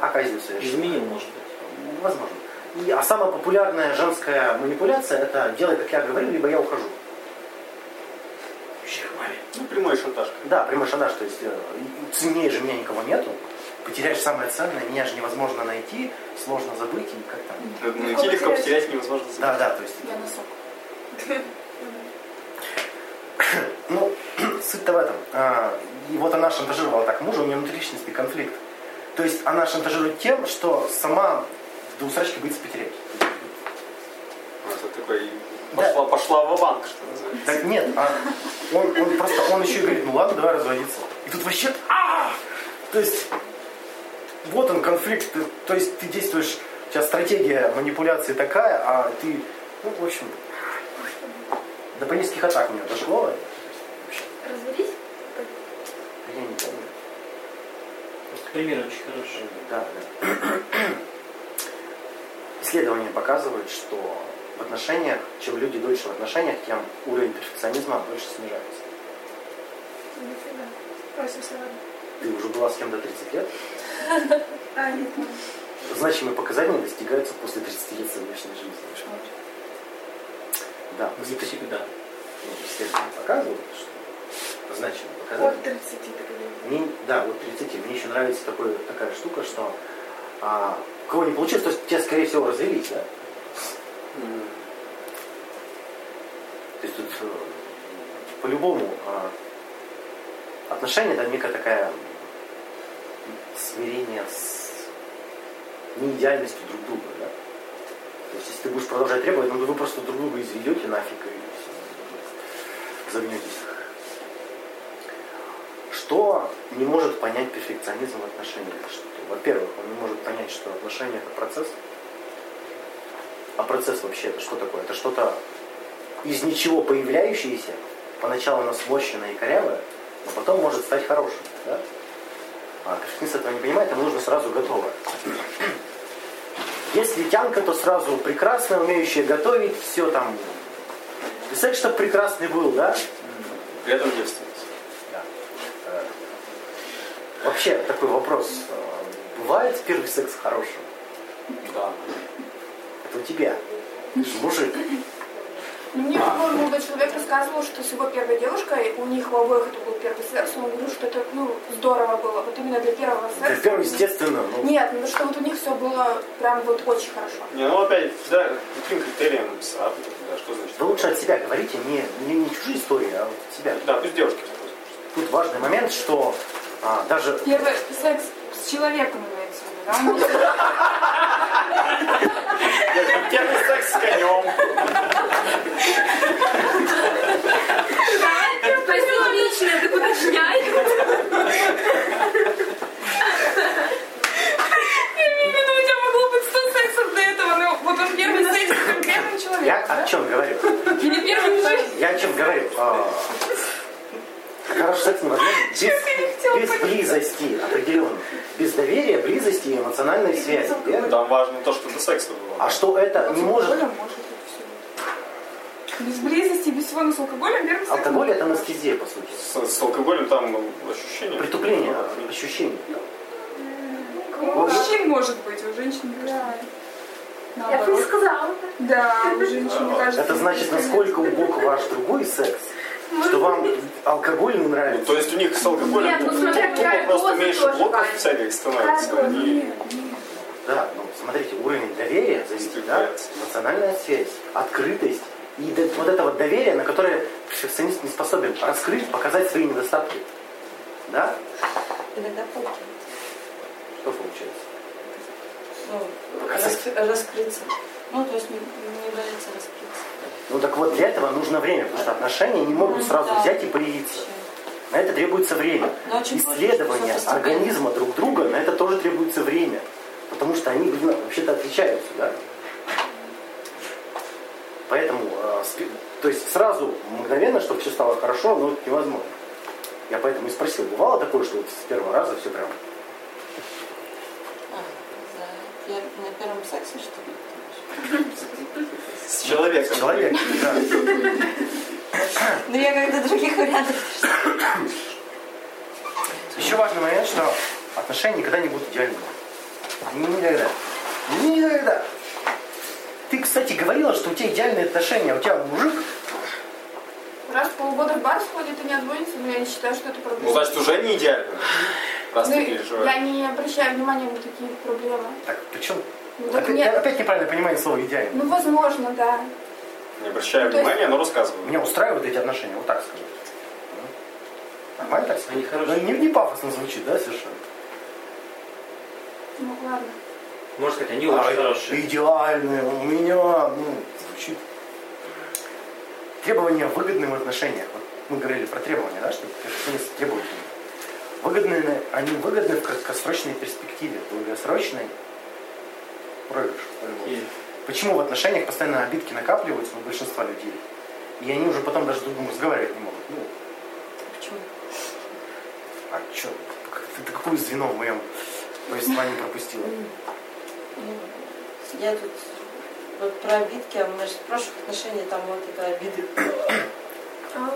оказию совершил. изменил, может быть. Возможно. И, а самая популярная женская манипуляция это делай, как я говорю, либо я ухожу. Ну, прямой шантаж. Да, прямой шантаж, то есть э, ценнее же меня никого нету. Потеряешь самое ценное, меня же невозможно найти, сложно забыть и как там. Найти легко потерять невозможно. Да, да, то есть. Я носок. (laughs) Ну, суть-то в этом. А, И вот она шантажировала так мужа, у нее внутриличностный конфликт. То есть она шантажирует тем, что сама до усрачки боится потерять. Это такой Да. пошла, пошла в банк что называется. Так нет, а он, он просто, он еще и говорит, ну ладно, давай разводиться. И тут вообще, а То есть, вот он конфликт, Ты- то есть ты действуешь, у тебя стратегия манипуляции такая, а ты, ну, в общем, до панических атак у нее дошло. Развелись? Я не помню. Просто пример очень хороший. Да, да. Исследования показывают, что в отношениях, чем люди дольше в отношениях, тем уровень перфекционизма больше снижается. Нифига. Просим сегодня. Ты уже была с кем до 30 лет, А, нет, ну, значимые показания достигаются после 30 лет совместной жизни. Да, Не всегда. ну, исследования показывают, что значимые показания. от 30 так или Мне, да, вот 30. Мне еще нравится такой, такая штука, что а, у кого не получилось, то есть тебя, скорее всего, развелись, да? То есть тут э, по-любому а, отношения это некая такая смирение с неидеальностью друг друга, да? То есть если ты будешь продолжать требовать, ну вы просто друг друга изведете нафиг и всё, загнетесь. Что не может понять перфекционизм в отношениях? Во-первых, он не может понять, что отношения это процесс. А процесс вообще это что такое? Это что-то из ничего появляющееся, поначалу оно сморщенное и корявое, но потом может стать хорошим. Да? А перфекционист этого не понимает, ему нужно сразу готовое. Если тянка, то сразу прекрасная, умеющая готовить, все там. И секс, чтобы прекрасный был, да? При этом девственность. Да. Э, Вообще, такой вопрос. Бывает первый секс хорошим? Да. Это у тебя. Ты же мужик. Мне такой молодой человек рассказывал, что с его первой девушкой, у них в обоих это был первый секс, он говорил, что это ну, здорово было, вот именно для первого секса. Для первого, естественно. Ну, Нет, ну что вот у них все было прям вот очень хорошо. Не, ну опять, да, каким критерием сравнивать, да, что значит? Вы лучше от себя говорите, не, не, не чужие истории, а вот от себя. Да, пусть девушки. Тут важный момент, что а, даже Первый секс с человеком имеется в виду, да? Первый секс с конем. То есть он лично это уточняет. Я имею в виду, у тебя могло быть 100 сексов до этого, но вот он первый секс с конкретным я о чем говорю? Или первый. Я о чем говорю? Хороший секс невозможен без, без близости определенно. Без доверия, близости и эмоциональной связи. верно? Там важно то, что до секса было. А что это не может... Без близости, без всего, но с алкоголем первый секс. Алкоголь это анестезия, по сути. С, с алкоголем там ну, ощущение. Притупление, ощущение. У мужчин может быть, у женщин, мне кажется, Я бы не сказала. Да, у женщин, мне кажется. Это значит, насколько убог ваш другой секс, что вам алкоголь не Ну, нравится. то есть у них с алкоголем Нет, ну, смотря тупо просто меньше блоков всяких становится. Какая доза? И- Да, ну смотрите, уровень доверия зависит, да? Эмоциональная связь, открытость. И вот это вот доверие, на которое перфекционист не способен раскрыть, показать свои недостатки. Да? Иногда получается. Что получается? Ну, Показать. раскры- раскрыться. Ну, то есть не, не бояться раскрыться. Ну так вот, для этого нужно время, потому что отношения не могут Ну, сразу да. взять и появиться. На это требуется время. Очень хочется, Исследование организма друг друга, на это тоже требуется время. Потому что они, блин, вообще-то отличаются, да? Поэтому, спи- то есть сразу, мгновенно, чтобы все стало хорошо, ну, это невозможно. Я поэтому и спросил, бывало такое, что вот с первого раза все прям... А, за пер- на первом сексе, что ли? (laughs) С человеком. Человек, да. Ну, я как-то других вариантов. Еще важный момент, что отношения никогда не будут идеальными. Никогда. Никогда. Ты, кстати, говорила, что у тебя идеальные отношения, а у тебя мужик, Раз в полгода в бар сходит и не отгонится, но я не считаю, что это проблема. Ну, значит, уже не идеально. Раз Ну, ты я переживаешь. не обращаю внимания на такие проблемы. так, причем, Ну, так опять, нет. опять неправильное понимание слова идеально. Ну, возможно, да. Не обращаю Ну, то есть- внимания, но рассказываю. Меня устраивают эти отношения, вот так скажу. Нормально так сказать? Они хорошие. Ну, не, не пафосно звучит, да, совершенно? Ну, ладно. Можно сказать, они А, очень хорошие. Идеальные, у меня, ну, звучит. Требования в отношениях. Вот мы говорили про требования, да, что перфекционист требует. Выгодные, они выгодны в краткосрочной перспективе, в долгосрочной проигрыш. Почему в отношениях постоянно обидки накапливаются у большинства людей? И они уже потом даже с другом разговаривать не могут. Ну, Почему? а что, ты, ты какое звено в моем повествовании пропустила? Ну, я тут вот про обидки, а мы же в прошлых отношениях там вот это обиды.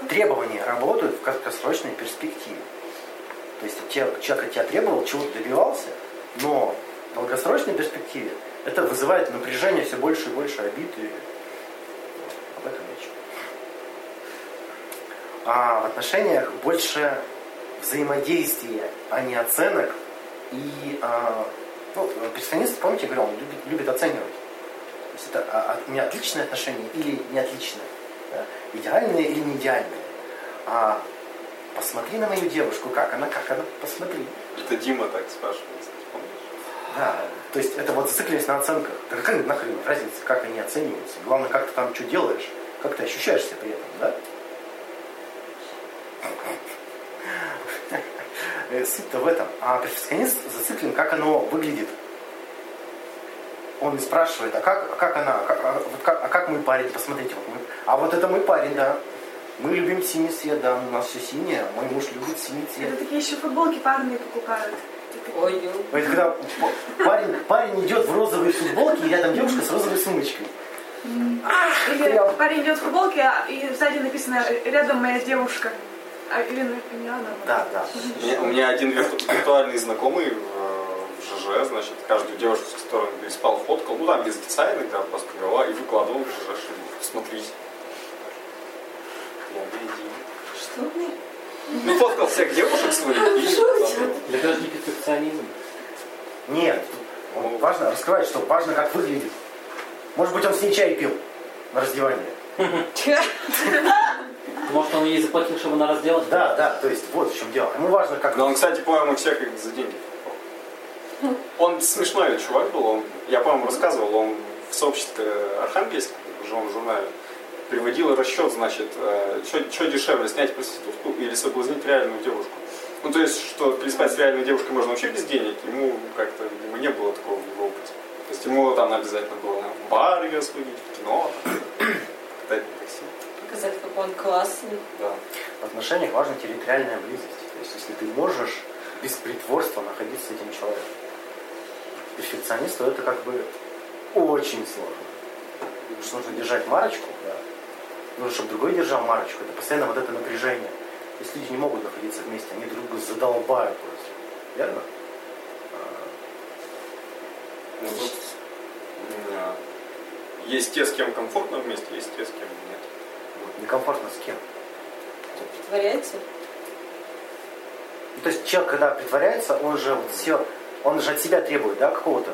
Требования работают в краткосрочной перспективе. То есть те- человек от тебя требовал, чего-то добивался, но в долгосрочной перспективе это вызывает напряжение все больше и больше обид и об этом речь. А в отношениях больше взаимодействия, а не оценок. И а, ну, перфекционист, помните, говорил, он любит, любит оценивать. То есть это а, а, не отличные отношения или не отличные. да? Идеальные или не идеальные. А посмотри на мою девушку, как она, как она, посмотри. Это Дима так спрашивает? Да, то есть это вот зацикливаясь на оценках. Да какая нахрен разница, как они оцениваются? Главное, как ты там что делаешь, как ты ощущаешься при этом, да? э, суть-то в этом. А перфекционист зациклен, как оно выглядит. Он спрашивает, а как, а как она, а как, а, вот как, а как мой парень, посмотрите, вот мы, а вот это мой парень, да. Мы любим синий цвет, да, у нас все синее, мой муж любит синий цвет. Это такие еще футболки парные покупают. Ой. Это когда парень, парень идет в розовой футболке, и рядом девушка с розовой сумочкой. Или Прям. парень идет в футболке, а- и сзади написано «Рядом моя девушка». А, или на- не она. Да, да. У меня- У меня один вирту- виртуальный знакомый в, в ЖЖ, значит, каждую девушку, с которой он переспал, фоткал, ну там без лица иногда просто и выкладывал в ЖЖ, что смотрите. Я. Что ты? Ну, фоткал всех девушек своих и. Это даже не перфекционизм. Нет, он важно раскрывать, что важно, как выглядит. Может быть, он с ней чай пил на раздевании. Может, он ей заплатил, чтобы она разделась? Да, да, то есть вот в чем дело. Ему важно, как... Но он, кстати, по-моему, всех их за деньги. Он смешной чувак был, он, я, по-моему, рассказывал, он в сообществе Архангельск, уже он в журнале, приводил расчет, значит, что дешевле, снять проститутку или соблазнить реальную девушку. Ну, то есть, что переспать с реальной девушкой можно вообще без денег, ему как-то, видимо, не было такого в его опыте. То есть, ему там обязательно было в бар ее сходить, в кино, катать на такси. Показать, как он классный. Да. В отношениях важна территориальная близость. То есть, если ты можешь без притворства находиться с этим человеком. Перфекционисту это как бы очень сложно. Потому что нужно держать марочку. Нужно, чтобы другой держал марочку. Это постоянно вот это напряжение. То есть люди не могут находиться вместе, они друг друга задолбают просто. Верно? Ну, тут м, есть те, с кем комфортно вместе, есть те, с кем нет. Вот, некомфортно с кем. Притворяется? Ну, то есть человек, когда притворяется, он же вот все, он же от себя требует, да, какого-то.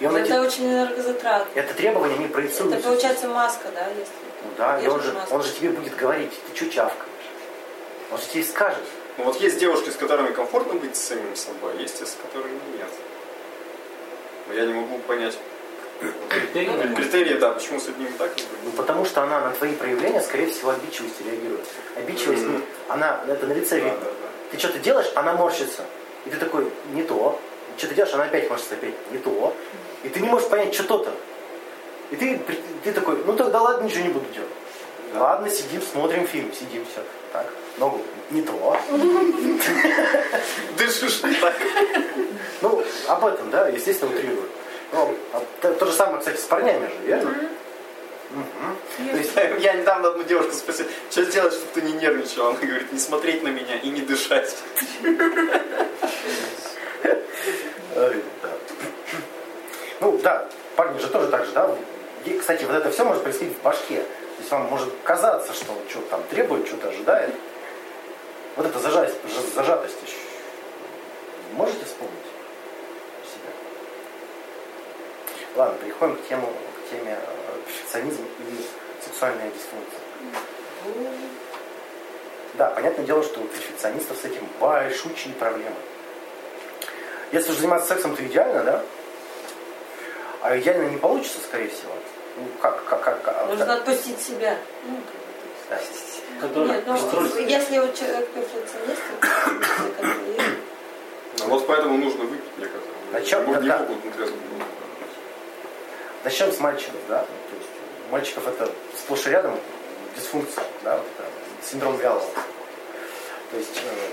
И он это эти- очень энергозатратно. это требование не проецируется. Это получается маска, да, если... Ну да, и он же, он же тебе будет говорить, ты что чавкаешь? Он же тебе скажет. Ну, вот есть девушки, с которыми комфортно быть с самим собой, а есть те, с которыми нет. Но я не могу понять критерии, да, почему с одними так Ну, потому что она на твои проявления, скорее всего, обидчивостью реагирует. Обидчивость, не- она, это на лице Да, видно. да, да. Ты что-то делаешь, она морщится. И ты такой, не то. Что ты делаешь, она опять морщится, опять не то. И ты не можешь понять, что то-то. И ты, ты такой, ну тогда ладно, ничего не буду делать. Ладно, сидим, смотрим фильм, сидим, все. Так, ногу, не то. (laughs) Дышишь не так. Ну, об этом, да, естественно, утрирую. Ну, то, то же самое, кстати, с парнями же, верно? Есть, Я недавно одну девушку спросил, что сделать, чтобы ты не нервничал? Она говорит, не смотреть на меня и не дышать. Ну да, парни же тоже так же, да? Кстати, вот это все может происходить в башке. То есть вам может казаться, что он что-то там требует, что-то ожидает. Вот это зажатость, зажатость еще. Можете вспомнить себя? Ладно, переходим к, тему, к теме э, перфекционизм и сексуальная дисфункция. Да, понятное дело, что у перфекционистов с этим большущие проблемы. Если же заниматься сексом, то идеально, да? А идеально не получится, скорее всего. Ну, как, как, как, как- Нужно как- отпустить себя. Ну, да. Который Нет, ну, если вот человек перфекционист, то. Ну, вот поэтому нужно выпить некоторые. А чё? Не, Да. могут голове. Начнем с мальчиков, да? То есть у мальчиков это сплошь и рядом дисфункция, да, вот это синдром вялого. То есть, э,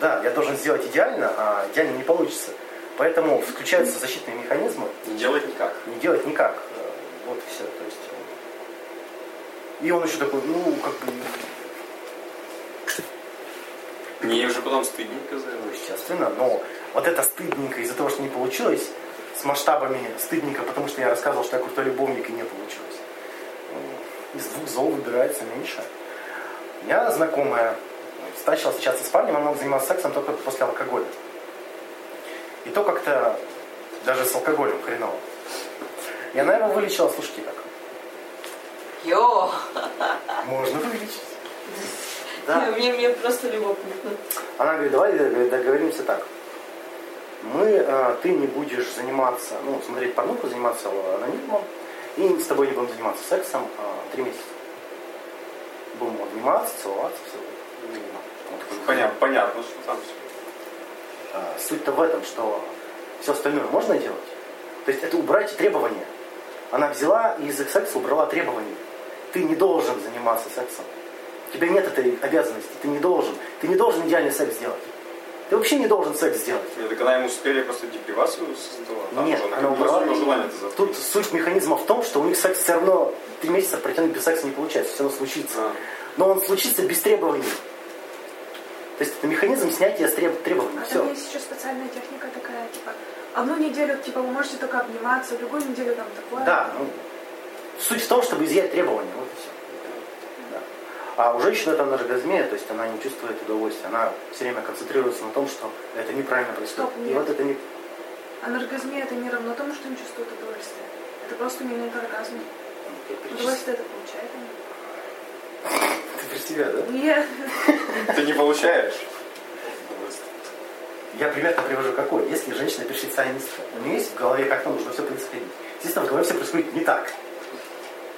да, я должен сделать идеально, а идеально не получится. Поэтому включаются защитные механизмы, Не делать никак. не делать никак. Э, Вот и все. То есть, э, и он еще такой, ну, как бы, Мне уже потом стыдненько за это. естественно, но вот это стыдненько из-за того, что не получилось, с масштабами стыдненько, потому что я рассказывал, что я крутой любовник и не получилось. Ну, Из двух зол выбирается меньше. У меня знакомая начала встречаться с парнем, она занималась сексом только после алкоголя. И то как-то даже с алкоголем хреново. И она его вылечила, слушайте как. Йо! Можно вылечить. Да. Мне, мне просто любопытно. Она говорит, давай договоримся так. Мы, э, ты не будешь заниматься, ну, смотреть порнуху, заниматься анонимом, и с тобой не будем заниматься сексом э, три месяца. Будем обниматься, целоваться, все. Такой, Понятно, понятно, что там все. А, Суть-то в этом, что все остальное можно делать. То есть это убрать требования. Она взяла и из секса убрала требования. Ты не должен заниматься сексом. У тебя нет этой обязанности. Ты не должен. Ты не должен идеальный секс сделать. Ты вообще не должен секс сделать. Нет, так она ему скорее просто депривацию создала. Там Нет, уже она убрала. желание-то Тут суть механизма в том, что у них секс все равно три месяца протянуть без секса не получается, все равно случится. А. Но он случится без требований. То есть это механизм снятия требований. А Все. там есть еще специальная техника такая, типа, одну неделю, типа, вы можете только обниматься, другую неделю там такое. Да, ну, суть в том, чтобы изъять требования. Вот и все. Да. А у женщины это анаргазмия, то есть она не чувствует удовольствия. Она все время концентрируется на том, что это неправильно происходит. Стоп, И нет. вот это не... Анаргазмия это не равно тому, что не чувствует удовольствия. Это просто имеет оргазма. Удовольствие это. Себя, да? Нет. Ты не получаешь. Я пример-то привожу какой. Если женщина перфекционистка, у нее есть в голове, как нужно все происходить. Естественно, в голове все происходит не так.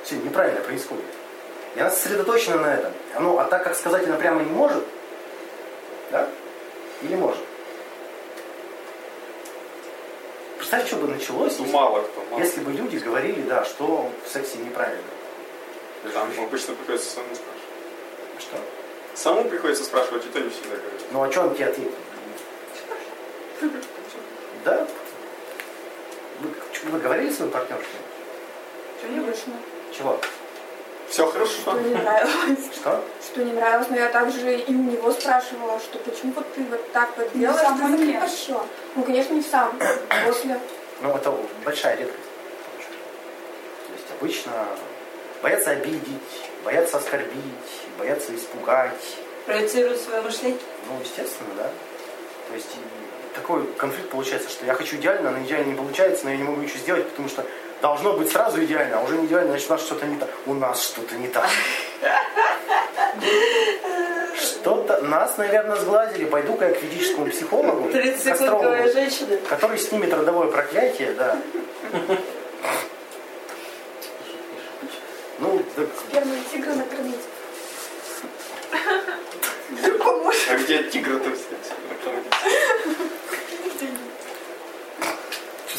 Все неправильно происходит. И она сосредоточена на этом. Ну, а так как сказать она прямо не может, да? Или может? Представь, что бы началось, Ну, если, мало кто. Мало. если бы люди говорили, да, что в сексе неправильно. Там обычно приходится самому. Что? Самому приходится спрашивать, и то не всегда говорит. Ну, а что он тебе ответит? Да? Вы, вы говорили своему партнеру? Конечно. Чего? Все Что хорошо. не нравилось. Что? Что не нравилось, но я также и у него спрашивала, что почему вот ты вот так вот Не делаешь, в самом ты хорошо. Ну, конечно, не сам, после. Ну, это большая редкость. То есть обычно боятся обидеть, боятся оскорбить, боятся испугать. Проецирует свое мышление. Ну, естественно, да. То есть такой конфликт получается, что я хочу идеально, но идеально не получается, но я не могу ничего сделать, потому что должно быть сразу идеально, а уже не идеально, значит у нас что-то не так. У нас что-то не так. Что-то нас, наверное, сглазили. Пойду-ка я к ведическому психологу, 30 к астрологу, который снимет родовое проклятие, да. Тигры накормить. Вдруг поможет. А где тигр-то, кстати?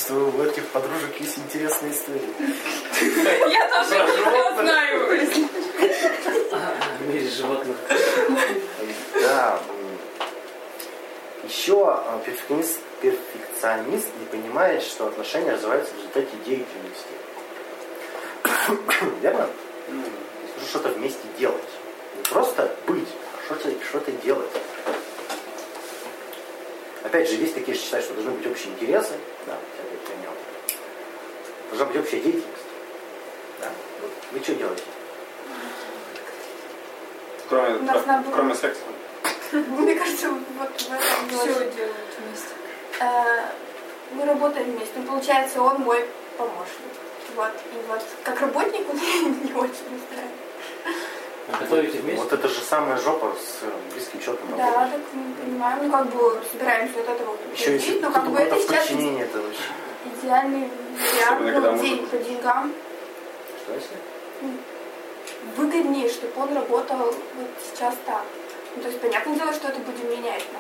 чувствую, у этих подружек есть интересные истории. Я тоже не знаю. В мире животных. Да. Еще перфекционист, перфекционист не понимает, что отношения развиваются в результате деятельности. (coughs) Верно? То нужно что-то вместе делать. Не просто быть, а что-то что делать. Опять же, есть такие, что считают, что должны быть общие интересы. Да. Должна быть общая деятельность. Да? Вот Вы что делаете? Кроме, У нас наоборот. кроме секса. (laughs) Мне кажется, вот в этом Все делают вместе. Э, Мы работаем вместе. Ну, Получается, он мой помощник. Вот. И вот как работник он не очень устраивает. Готовите вместе? Вот это же самая жопа с э, близким человеком Да, работать. так мы понимаем, ну как бы собираемся от этого вот Еще уходить, но как бы это сейчас это вообще... идеальный вариант муж день по деньгам. Что если? Выгоднее, чтобы он работал вот сейчас так. Ну, то есть, понятное дело, что это будем менять, но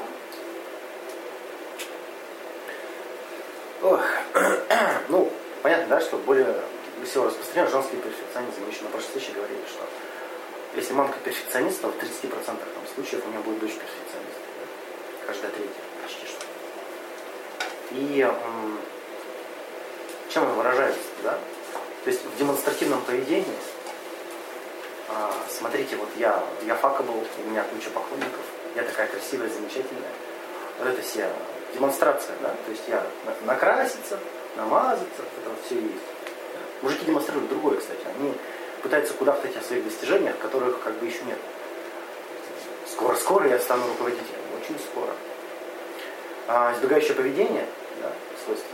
Ох. (clears throat) ну, понятно, да, что более всего распространен женский перфекционизм. Мы еще на прошлой встрече говорили, что если мамка перфекционист, то в 30% там, случаев у нее будет дочь перфекционист. Да? Каждая третья почти что. И чем он выражается, да? То есть в демонстративном поведении, а, смотрите, вот я, я fuckable, у меня куча поклонников, я такая красивая, замечательная. Вот это все демонстрация, да? То есть я на- накраситься, намазаться, это вот все есть. Мужики демонстрируют другое, кстати. Они пытаются кудахтать о своих достижениях, которых как бы еще нет. Скоро-скоро я стану руководителем. Очень скоро. А избегающее поведение, да, свойство.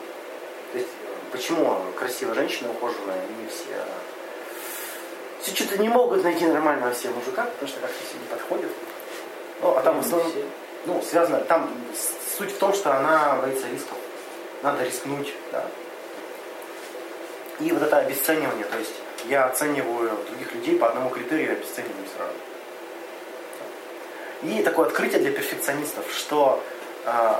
То есть, почему красивая женщина, ухоженная, не все все что-то не могут найти нормального себе мужика, потому что как-то все не подходят. Ну, а там в основном, ну, связано, там суть в том, что она боится рисков. Надо рискнуть, да. И вот это обесценивание, то есть я оцениваю других людей по одному критерию и обесцениваю сразу. И такое открытие для перфекционистов, что э,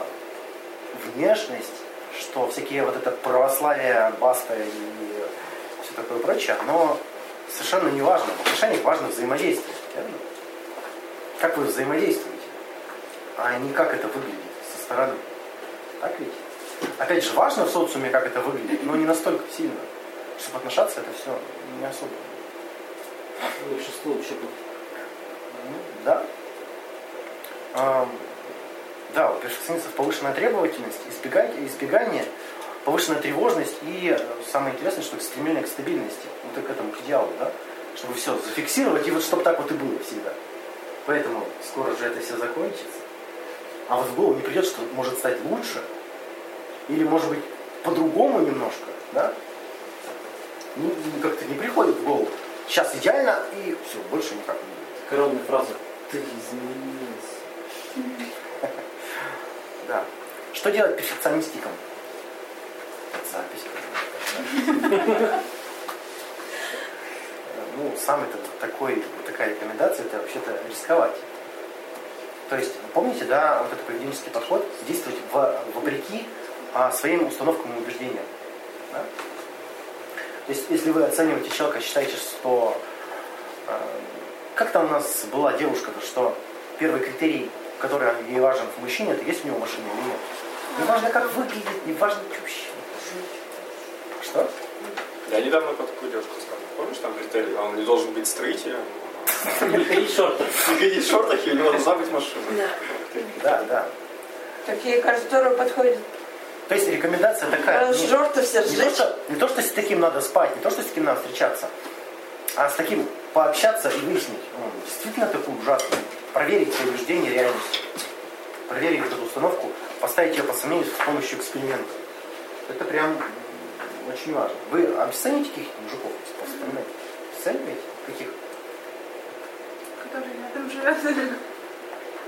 внешность, что всякие вот это православие, баста и все такое прочее, оно совершенно не важно. В отношениях важно взаимодействие. Верно? Как вы взаимодействуете, а не как это выглядит со стороны. Так ведь? Опять же, важно в социуме, как это выглядит, но не настолько сильно. Чтобы отношаться, это все не особо. Большинство вообще тут. Да. А, да, у перфекционистов повышенная требовательность, избегание, избегание, повышенная тревожность и э, самое интересное, что стремление к стабильности, вот к этому к идеалу, да, чтобы все зафиксировать и вот чтобы так вот и было всегда. Поэтому скоро же это все закончится. А вот в голову не придет, что может стать лучше, или может быть по-другому немножко, да? Не, как-то не приходит в голову. Сейчас идеально и все, больше никак не будет. Коронная фраза. Ты изменился. (laughs) Да. Что делать перфекционистикам? Запись. (laughs) Ну, самый такой, такая рекомендация, это вообще-то рисковать. То есть, помните, да, вот этот поведенческий подход, действовать в, вопреки а, своим установкам и убеждениям. Да? То есть, если вы оцениваете человека, считаете, что э, как там у нас была девушка, то что первый критерий, который ей важен в мужчине, это есть у него машина или нет. Не важно, как выглядит, не важно, что вообще. Что? Я недавно по такую девушку сказал. Помнишь, там критерий? Он не должен быть строителем. (laughs) Не ходить в шортах. Не ходить в шортах, и у него должна быть машина. Да, да. Такие, кажется, здорово подходят. То есть рекомендация такая. Не, Жорто все не, то, что, не то, что с таким надо спать, не то, что с таким надо встречаться, а с таким пообщаться и выяснить, он действительно такой ужасный. Проверить свои убеждения реальностью. Проверить вот эту установку, поставить ее под сомнение с помощью эксперимента. Это прям очень важно. Вы обесцените каких-то мужиков? Вспоминайте. Обесцениваете? Каких? Которые рядом живет.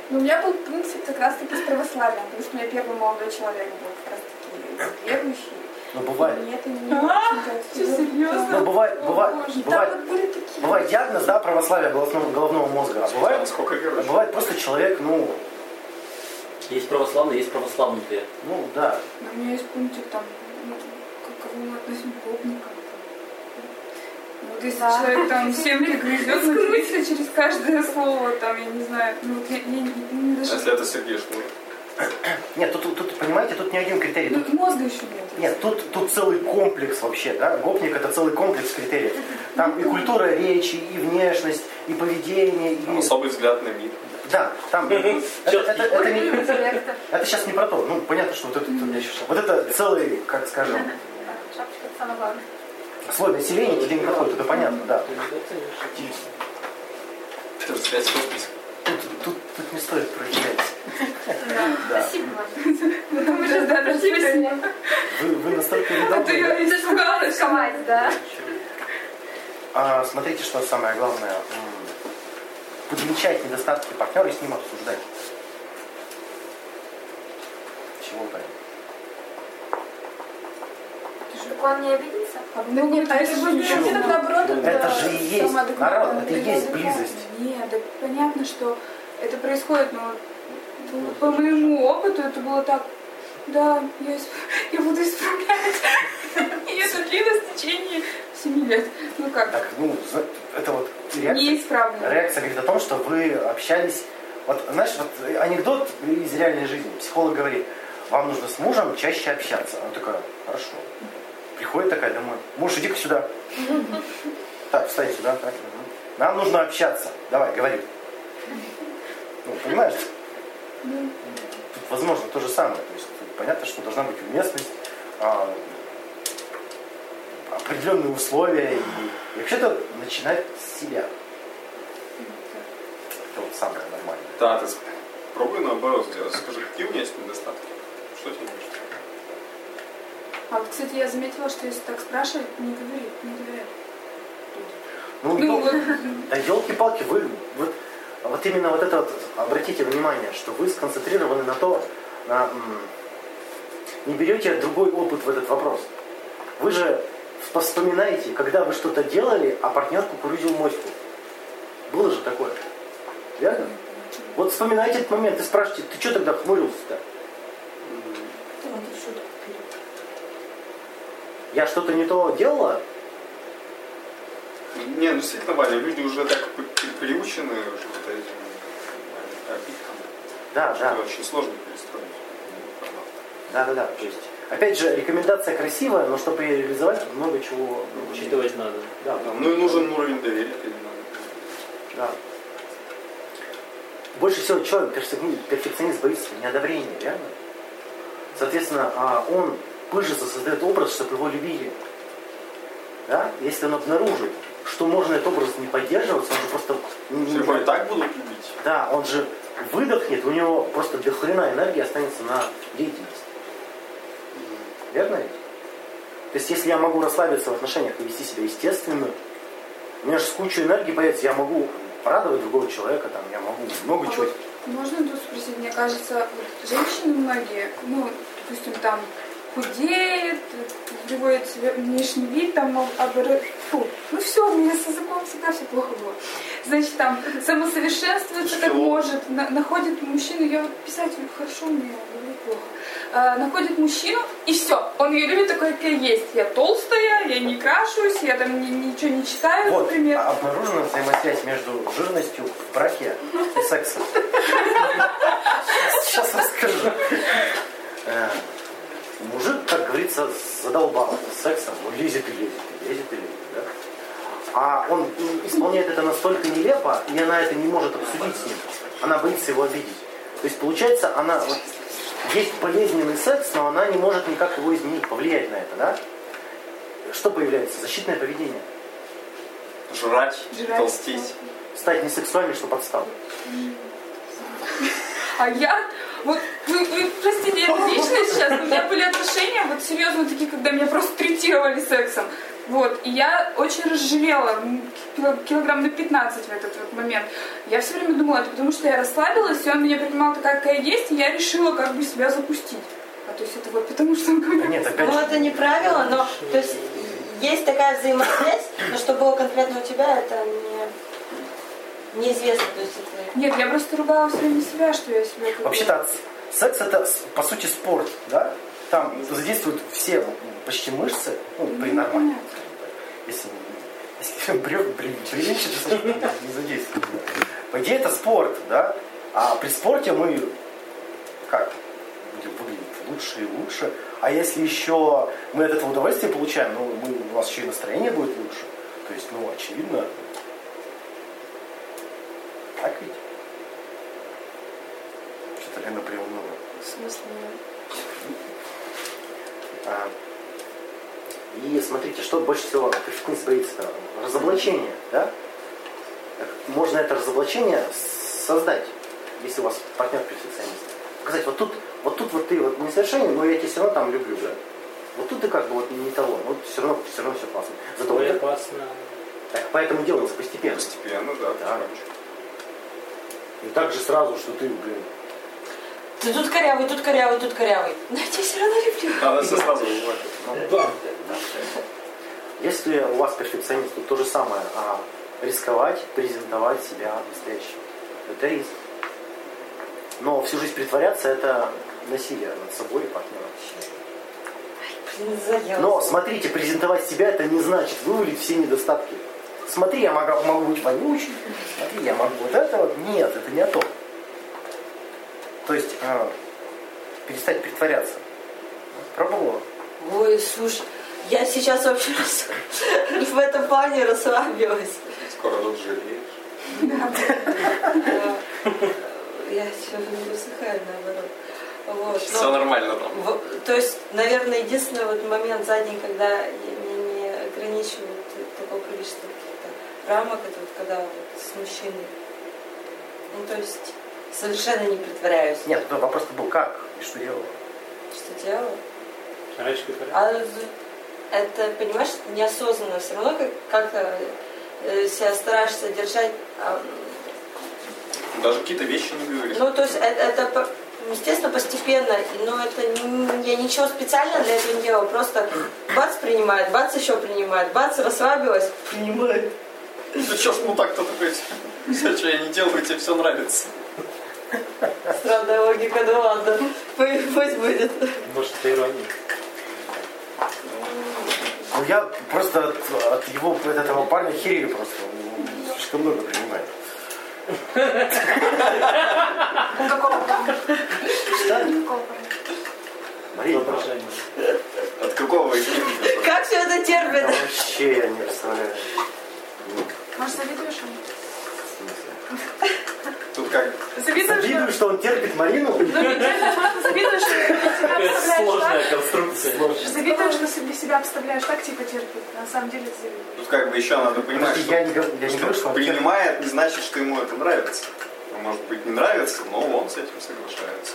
Ну, у меня был принцип как раз-таки с православием, потому что у меня первый молодой человек был как раз-таки верующий. Но бывает. И это не очень Что, серьезно? Но бывает, бывает, бывает, такие... бывает диагноз, да, православия головного, головного мозга. А бывает, Сколько а бывает просто человек, ну, Есть православные, есть православные. ну да, У меня есть пунктик там, ну, как кого мы относим к Вот если Да. человек там семки грызет, матерится через каждое слово, там, я не знаю, ну вот я, я не даже... Если это Сергей Шнур. Нет, тут, тут, понимаете, тут не один критерий. Ну, Тут, мозга еще нет. нет, тут, тут целый комплекс вообще, да? Гопник это целый комплекс критериев. Там и культура речи, и внешность, и поведение, и... Особый взгляд на мир. Да, там... Это, это, это не- это сейчас не про то. Ну, понятно, что вот это, вот это целый, как скажем, Шапочка это самое главное. Слой населения тебе не подходит, это понятно, да. Тут, тут, тут не стоит проверять. Да. Спасибо. Потому что, да, да, спасибо. Вы, вы настолько А то я недавно... испугалась. Рисковать, да? А, смотрите, что самое главное. Подмечать недостатки партнера и с ним обсуждать. Чего-то. Так он не обидится? Да нет, а если будет Почему? один, наоборот, это Это же и есть самоадекватно, народ, это и есть близость. Нет, да понятно, что это происходит, но по моему опыту это было так, да, я, (laughs) я буду исправлять. И это длилось в течение семи лет. Ну как, Так, ну, это вот реакция, не исправлено. реакция говорит о том, что вы общались. Вот, знаешь, вот анекдот из реальной жизни. Психолог говорит, вам нужно с мужем чаще общаться. Она такая, хорошо. Приходит такая домой. Муж, иди-ка сюда. Так, встань сюда. Так. Нам нужно общаться. Давай, говори. Ну, понимаешь? Тут возможно то же самое. То есть понятно, что должна быть уместность, а, определенные условия и, и вообще-то начинать с себя. Это вот самое нормальное. Да, ты пробуй наоборот сделать. Скажи, какие у меня есть недостатки? Что тебе нужно? А вот, кстати, я заметила, что если так спрашивать, не говорит, не доверяет. Ну, Ну, вот, да елки-палки, вы вот, вот именно вот это вот, обратите внимание, что вы сконцентрированы на то, на, не берете другой опыт в этот вопрос. Вы же вспоминаете, когда вы что-то делали, а партнер кукурузил моську. Было же такое. Верно? Вот вспоминайте этот момент и спрашивайте, ты что тогда хмурился-то? Ты вот эту шутку перед- Я что-то не то делала? Не, ну действительно, Ваня, люди уже так при- при- приучены уже вот этим обидкам. Да, да. Это очень сложно перестроить. Да, да, да. То есть, опять же, рекомендация красивая, но чтобы ее реализовать, много чего ну, Учитывать надо. Да, Да, Ну и нужен уровень доверия да. Больше всего человек, перфекционист, перфекционист боится неодобрения, реально. Соответственно, а, он пыжится, создает образ, чтобы его любили. Да? Если он обнаружит, что можно этот образ не поддерживаться, он же просто... не- не- Его и так будут любить. Да, он же выдохнет, у него просто до хрена энергии останется на деятельность. Верно ведь? То есть, если я могу расслабиться в отношениях и вести себя естественно, у меня же с кучей энергии появится, я могу порадовать другого человека, там, я могу много А чего. вот можно тут спросить, мне кажется, вот женщины многие, ну, допустим, там худеет, приводит себе внешний вид, там, обр... Фу, ну все, у меня с языком всегда все плохо было. Значит, там самосовершенствуется как может, на- находит мужчину, я вот писать хорошо умею, говорю плохо. А, находит мужчину, и все, он ее любит такой, как я есть. Я толстая, я не крашусь, я там ни- ничего не читаю, Вот, например. обнаружена взаимосвязь между жирностью в браке и сексом. (laughs) Сейчас расскажу. Мужик, как говорится, задолбал сексом, он лезет и лезет, и лезет и лезет, да? А он исполняет это настолько нелепо, и она это не может обсудить с ним. Она боится его обидеть. То есть, получается, она вот, есть болезненный секс, но она не может никак его изменить, повлиять на это, да? Что появляется? Защитное поведение. Жрать, Жрать. толстеть. Стать несексуальной, что подстал. А я, вот, вы, вы простите, я (laughs) лично сейчас, у меня были отношения, вот серьезно такие, когда меня просто третировали сексом. Вот, и я очень разжирела, килограмм на 15 в этот вот момент. Я все время думала, это потому что я расслабилась, и он меня принимал такая, какая есть, и я решила как бы себя запустить. А то есть это вот потому что он ко мне Да нет, опять Ну, это не правило, но то есть есть такая взаимосвязь, но что было конкретно у тебя, это не, неизвестно. То есть это... Нет, я просто ругала все время себя, что я себя... Вообще-то секс это с- по сути спорт, да? Там задействуют все почти мышцы, ну, при Ну, нормальном. понятно. Если, если брев, при, приличие, то не задействуют. По идее это спорт, да? А при спорте мы как? Будем выглядеть лучше и лучше. А если еще мы от этого удовольствие получаем, ну, мы, у нас еще и настроение будет лучше. То есть, ну, очевидно. Так ведь? Что-то Лена приуныла. В смысле? А, И смотрите, что больше всего перфекционист боится? Разоблачение, да? Так, Можно это разоблачение создать, если у вас партнер перфекционист. Показать, вот тут, вот тут вот ты вот несовершенен, но я тебя все равно там люблю, да? Вот тут ты как бы вот не того, но все равно, все равно все классно. Зато вот Ой, это- опасно. так поэтому делается постепенно. Постепенно, да. Да. И так же сразу, что ты, блин, Ты тут корявый, тут корявый, тут корявый. Но я тебя все равно люблю. Надо все сразу уважать. Ну, Если у вас перфекционист, то то же самое, а рисковать, презентовать себя настоящим. Это риск. Но всю жизнь притворяться это насилие над собой и партнером. Блин. Но смотрите, презентовать себя это не значит вывалить все недостатки. Смотри, я могу, могу быть вонючий, смотри, я могу вот это вот. Нет, это не о том. То есть а, перестать притворяться. Пробовала? Ой, слушай, я сейчас вообще рас- (laughs) в этом плане расслабилась. Скоро тут жалеешь. Да. Я все высыхаю наоборот. Вот. Все но- нормально там. В- То есть, наверное, единственный вот момент за день, когда я- меня не ограничивают такое количество каких-то рамок, это вот когда вот с мужчиной. Ну, то есть, совершенно не притворяюсь, Нет, ну, вопрос был как и что делала. что порядок. А это, понимаешь, это неосознанно. Все равно как- как-то э, себя стараешься держать. а, Даже какие-то вещи не говоришь. Ну, то есть это, это по- естественно, постепенно, но это не- я ничего специально для этого не делала, просто бац принимает, бац еще принимает, бац расслабилась, принимает. Ну что ж, ну так-то такой, все, что я не делаю, тебе все нравится. Странная логика, ну ладно. Пусть будет. Может, это ирония. Ну я просто от, от его, от этого парня херели просто. Он слишком много принимает. Какого парня? Какого парня? Мария. От какого из них? Как все это да терпит? вообще я не представляю. Может, завидуешь ему? Тут как Завидуешь, Завидую, что он терпит Марину. Ну, не завидуешь, что сложная так. конструкция. Завидуешь, что для себя обставляешь так, типа терпит. На самом деле ты завидуешь. Тут как бы еще надо понимать, что, я не, говорю- я не говорю, что принимает не значит, что ему это нравится. Может быть не нравится, но он с этим соглашается.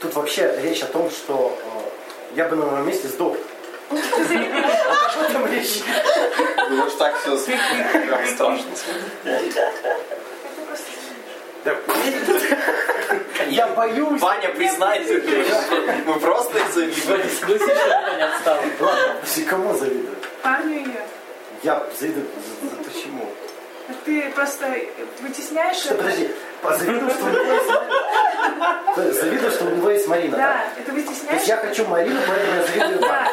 Тут вообще речь о том, что э, я бы на моем месте сдох. Вот об этом речь. Ну вот так все прям страшно. Я боюсь. Ваня, признайся, мы просто вида. согласись, что это не отстало. Ладно, кому завидую? Парню и я. Я завидую. Ты просто вытесняешь Что, это. подожди, завидую, что у него есть Марина. Завидую, что у него есть Марина, да? Да, это То вытесняешь. есть я хочу Марину, поэтому я завидую парню.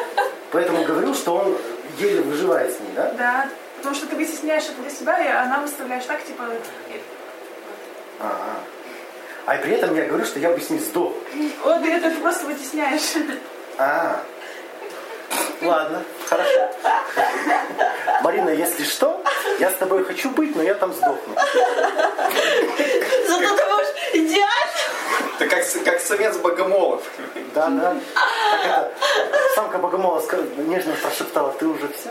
Поэтому говорю, что он еле выживает с ней, да? Да, потому что ты вытесняешь это для себя, и она выставляешь так, типа, А, а. А при этом я говорю, что я бы с ней сдох. вот и это ты просто вытесняешь. А. Ладно, хорошо. Марина, если что, я с тобой хочу быть, но я там сдохну. Зато ты можешь идеально. Это как, с- как самец богомолов. Да, да. Так это, самка богомола нежно прошептала, ты уже все?